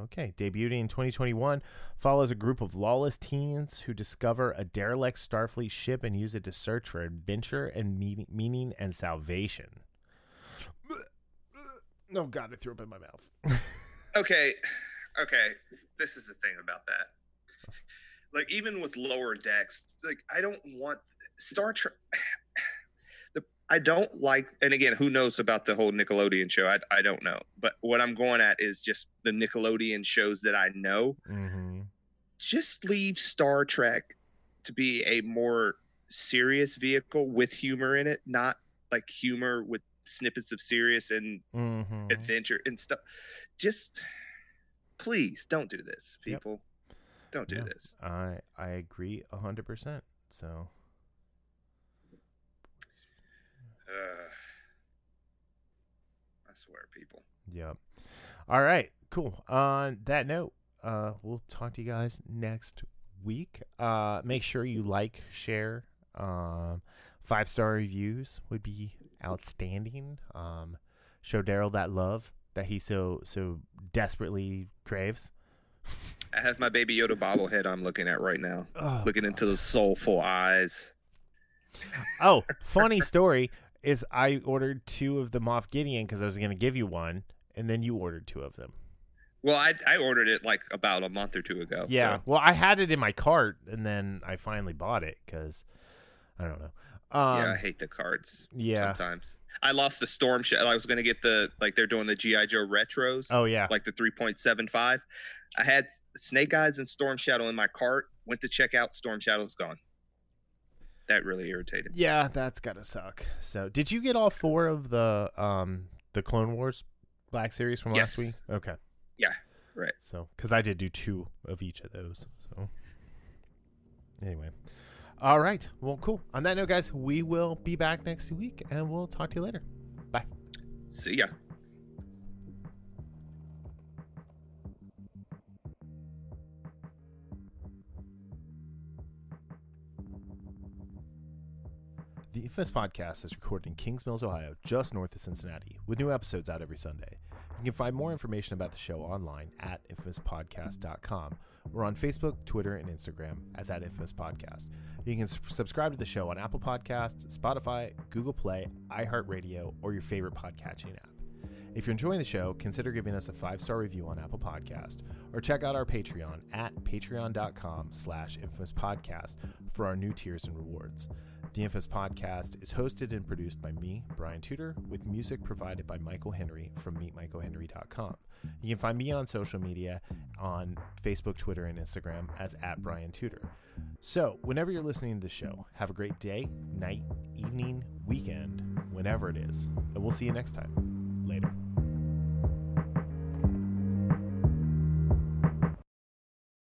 Okay, debuting in 2021, follows a group of lawless teens who discover a derelict Starfleet ship and use it to search for adventure and meaning, meaning and salvation. Oh God, I threw up in my mouth. <laughs> okay, okay. This is the thing about that. Like even with lower decks, like I don't want Star Trek. I don't like, and again, who knows about the whole Nickelodeon show? I I don't know. But what I'm going at is just the Nickelodeon shows that I know. Mm-hmm. Just leave Star Trek to be a more serious vehicle with humor in it, not like humor with snippets of serious and Mm-hmm. adventure and stuff. Just please don't do this, Yep. people. Don't do Yeah. this. I I agree hundred percent. So Uh, <sighs> I swear, people. Yep. All right, cool. On that note, uh, we'll talk to you guys next week. Uh, make sure you like, share. Um, five star reviews would be outstanding. Um, show Darryl that love that he so so desperately craves. I have my Baby Yoda bobblehead I'm looking at right now, Oh, looking into those soulful eyes. Oh, funny story is I ordered two of the Moff Gideon because I was going to give you one, and then you ordered two of them. Well, I I ordered it like about a month or two ago. Yeah. so- Well, I had it in my cart, and then I finally bought it because I don't know. Um, yeah, I hate the cards. yeah. Sometimes I lost the Storm Shadow. I was gonna get the like they're doing the GI Joe retros, Oh yeah. like the 3.75. I had Snake Eyes and Storm Shadow in my cart. Went to check out. Storm Shadow's gone. That really irritated. me. Yeah, that's gotta suck. So, did you get all four of the um the Clone Wars Black Series from last Yes. week? Okay. Yeah, right. So, because I did do two of each of those. So, anyway. All right. Well, cool. On that note, guys, we will be back next week, and we'll talk to you later. Bye. See ya. The Infamous Podcast is recorded in Kings Mills, Ohio, just north of Cincinnati, with new episodes out every Sunday. You can find more information about the show online at infamouspodcast.com or on Facebook, Twitter, and Instagram as at Infamous Podcast. You can subscribe to the show on Apple Podcasts, Spotify, Google Play, iHeartRadio, or your favorite podcatching app. If you're enjoying the show, consider giving us a five-star review on Apple Podcast or check out our Patreon at patreon.com slash infamous podcast for our new tiers and rewards. The Infamous Podcast is hosted and produced by me, Brian Tudor, with music provided by Michael Henry from meetmichaelhenry.com. You can find me on social media on Facebook, Twitter, and Instagram as at Brian Tudor. So, whenever you're listening to the show, have a great day, night, evening, weekend, whenever it is, and we'll see you next time. Later.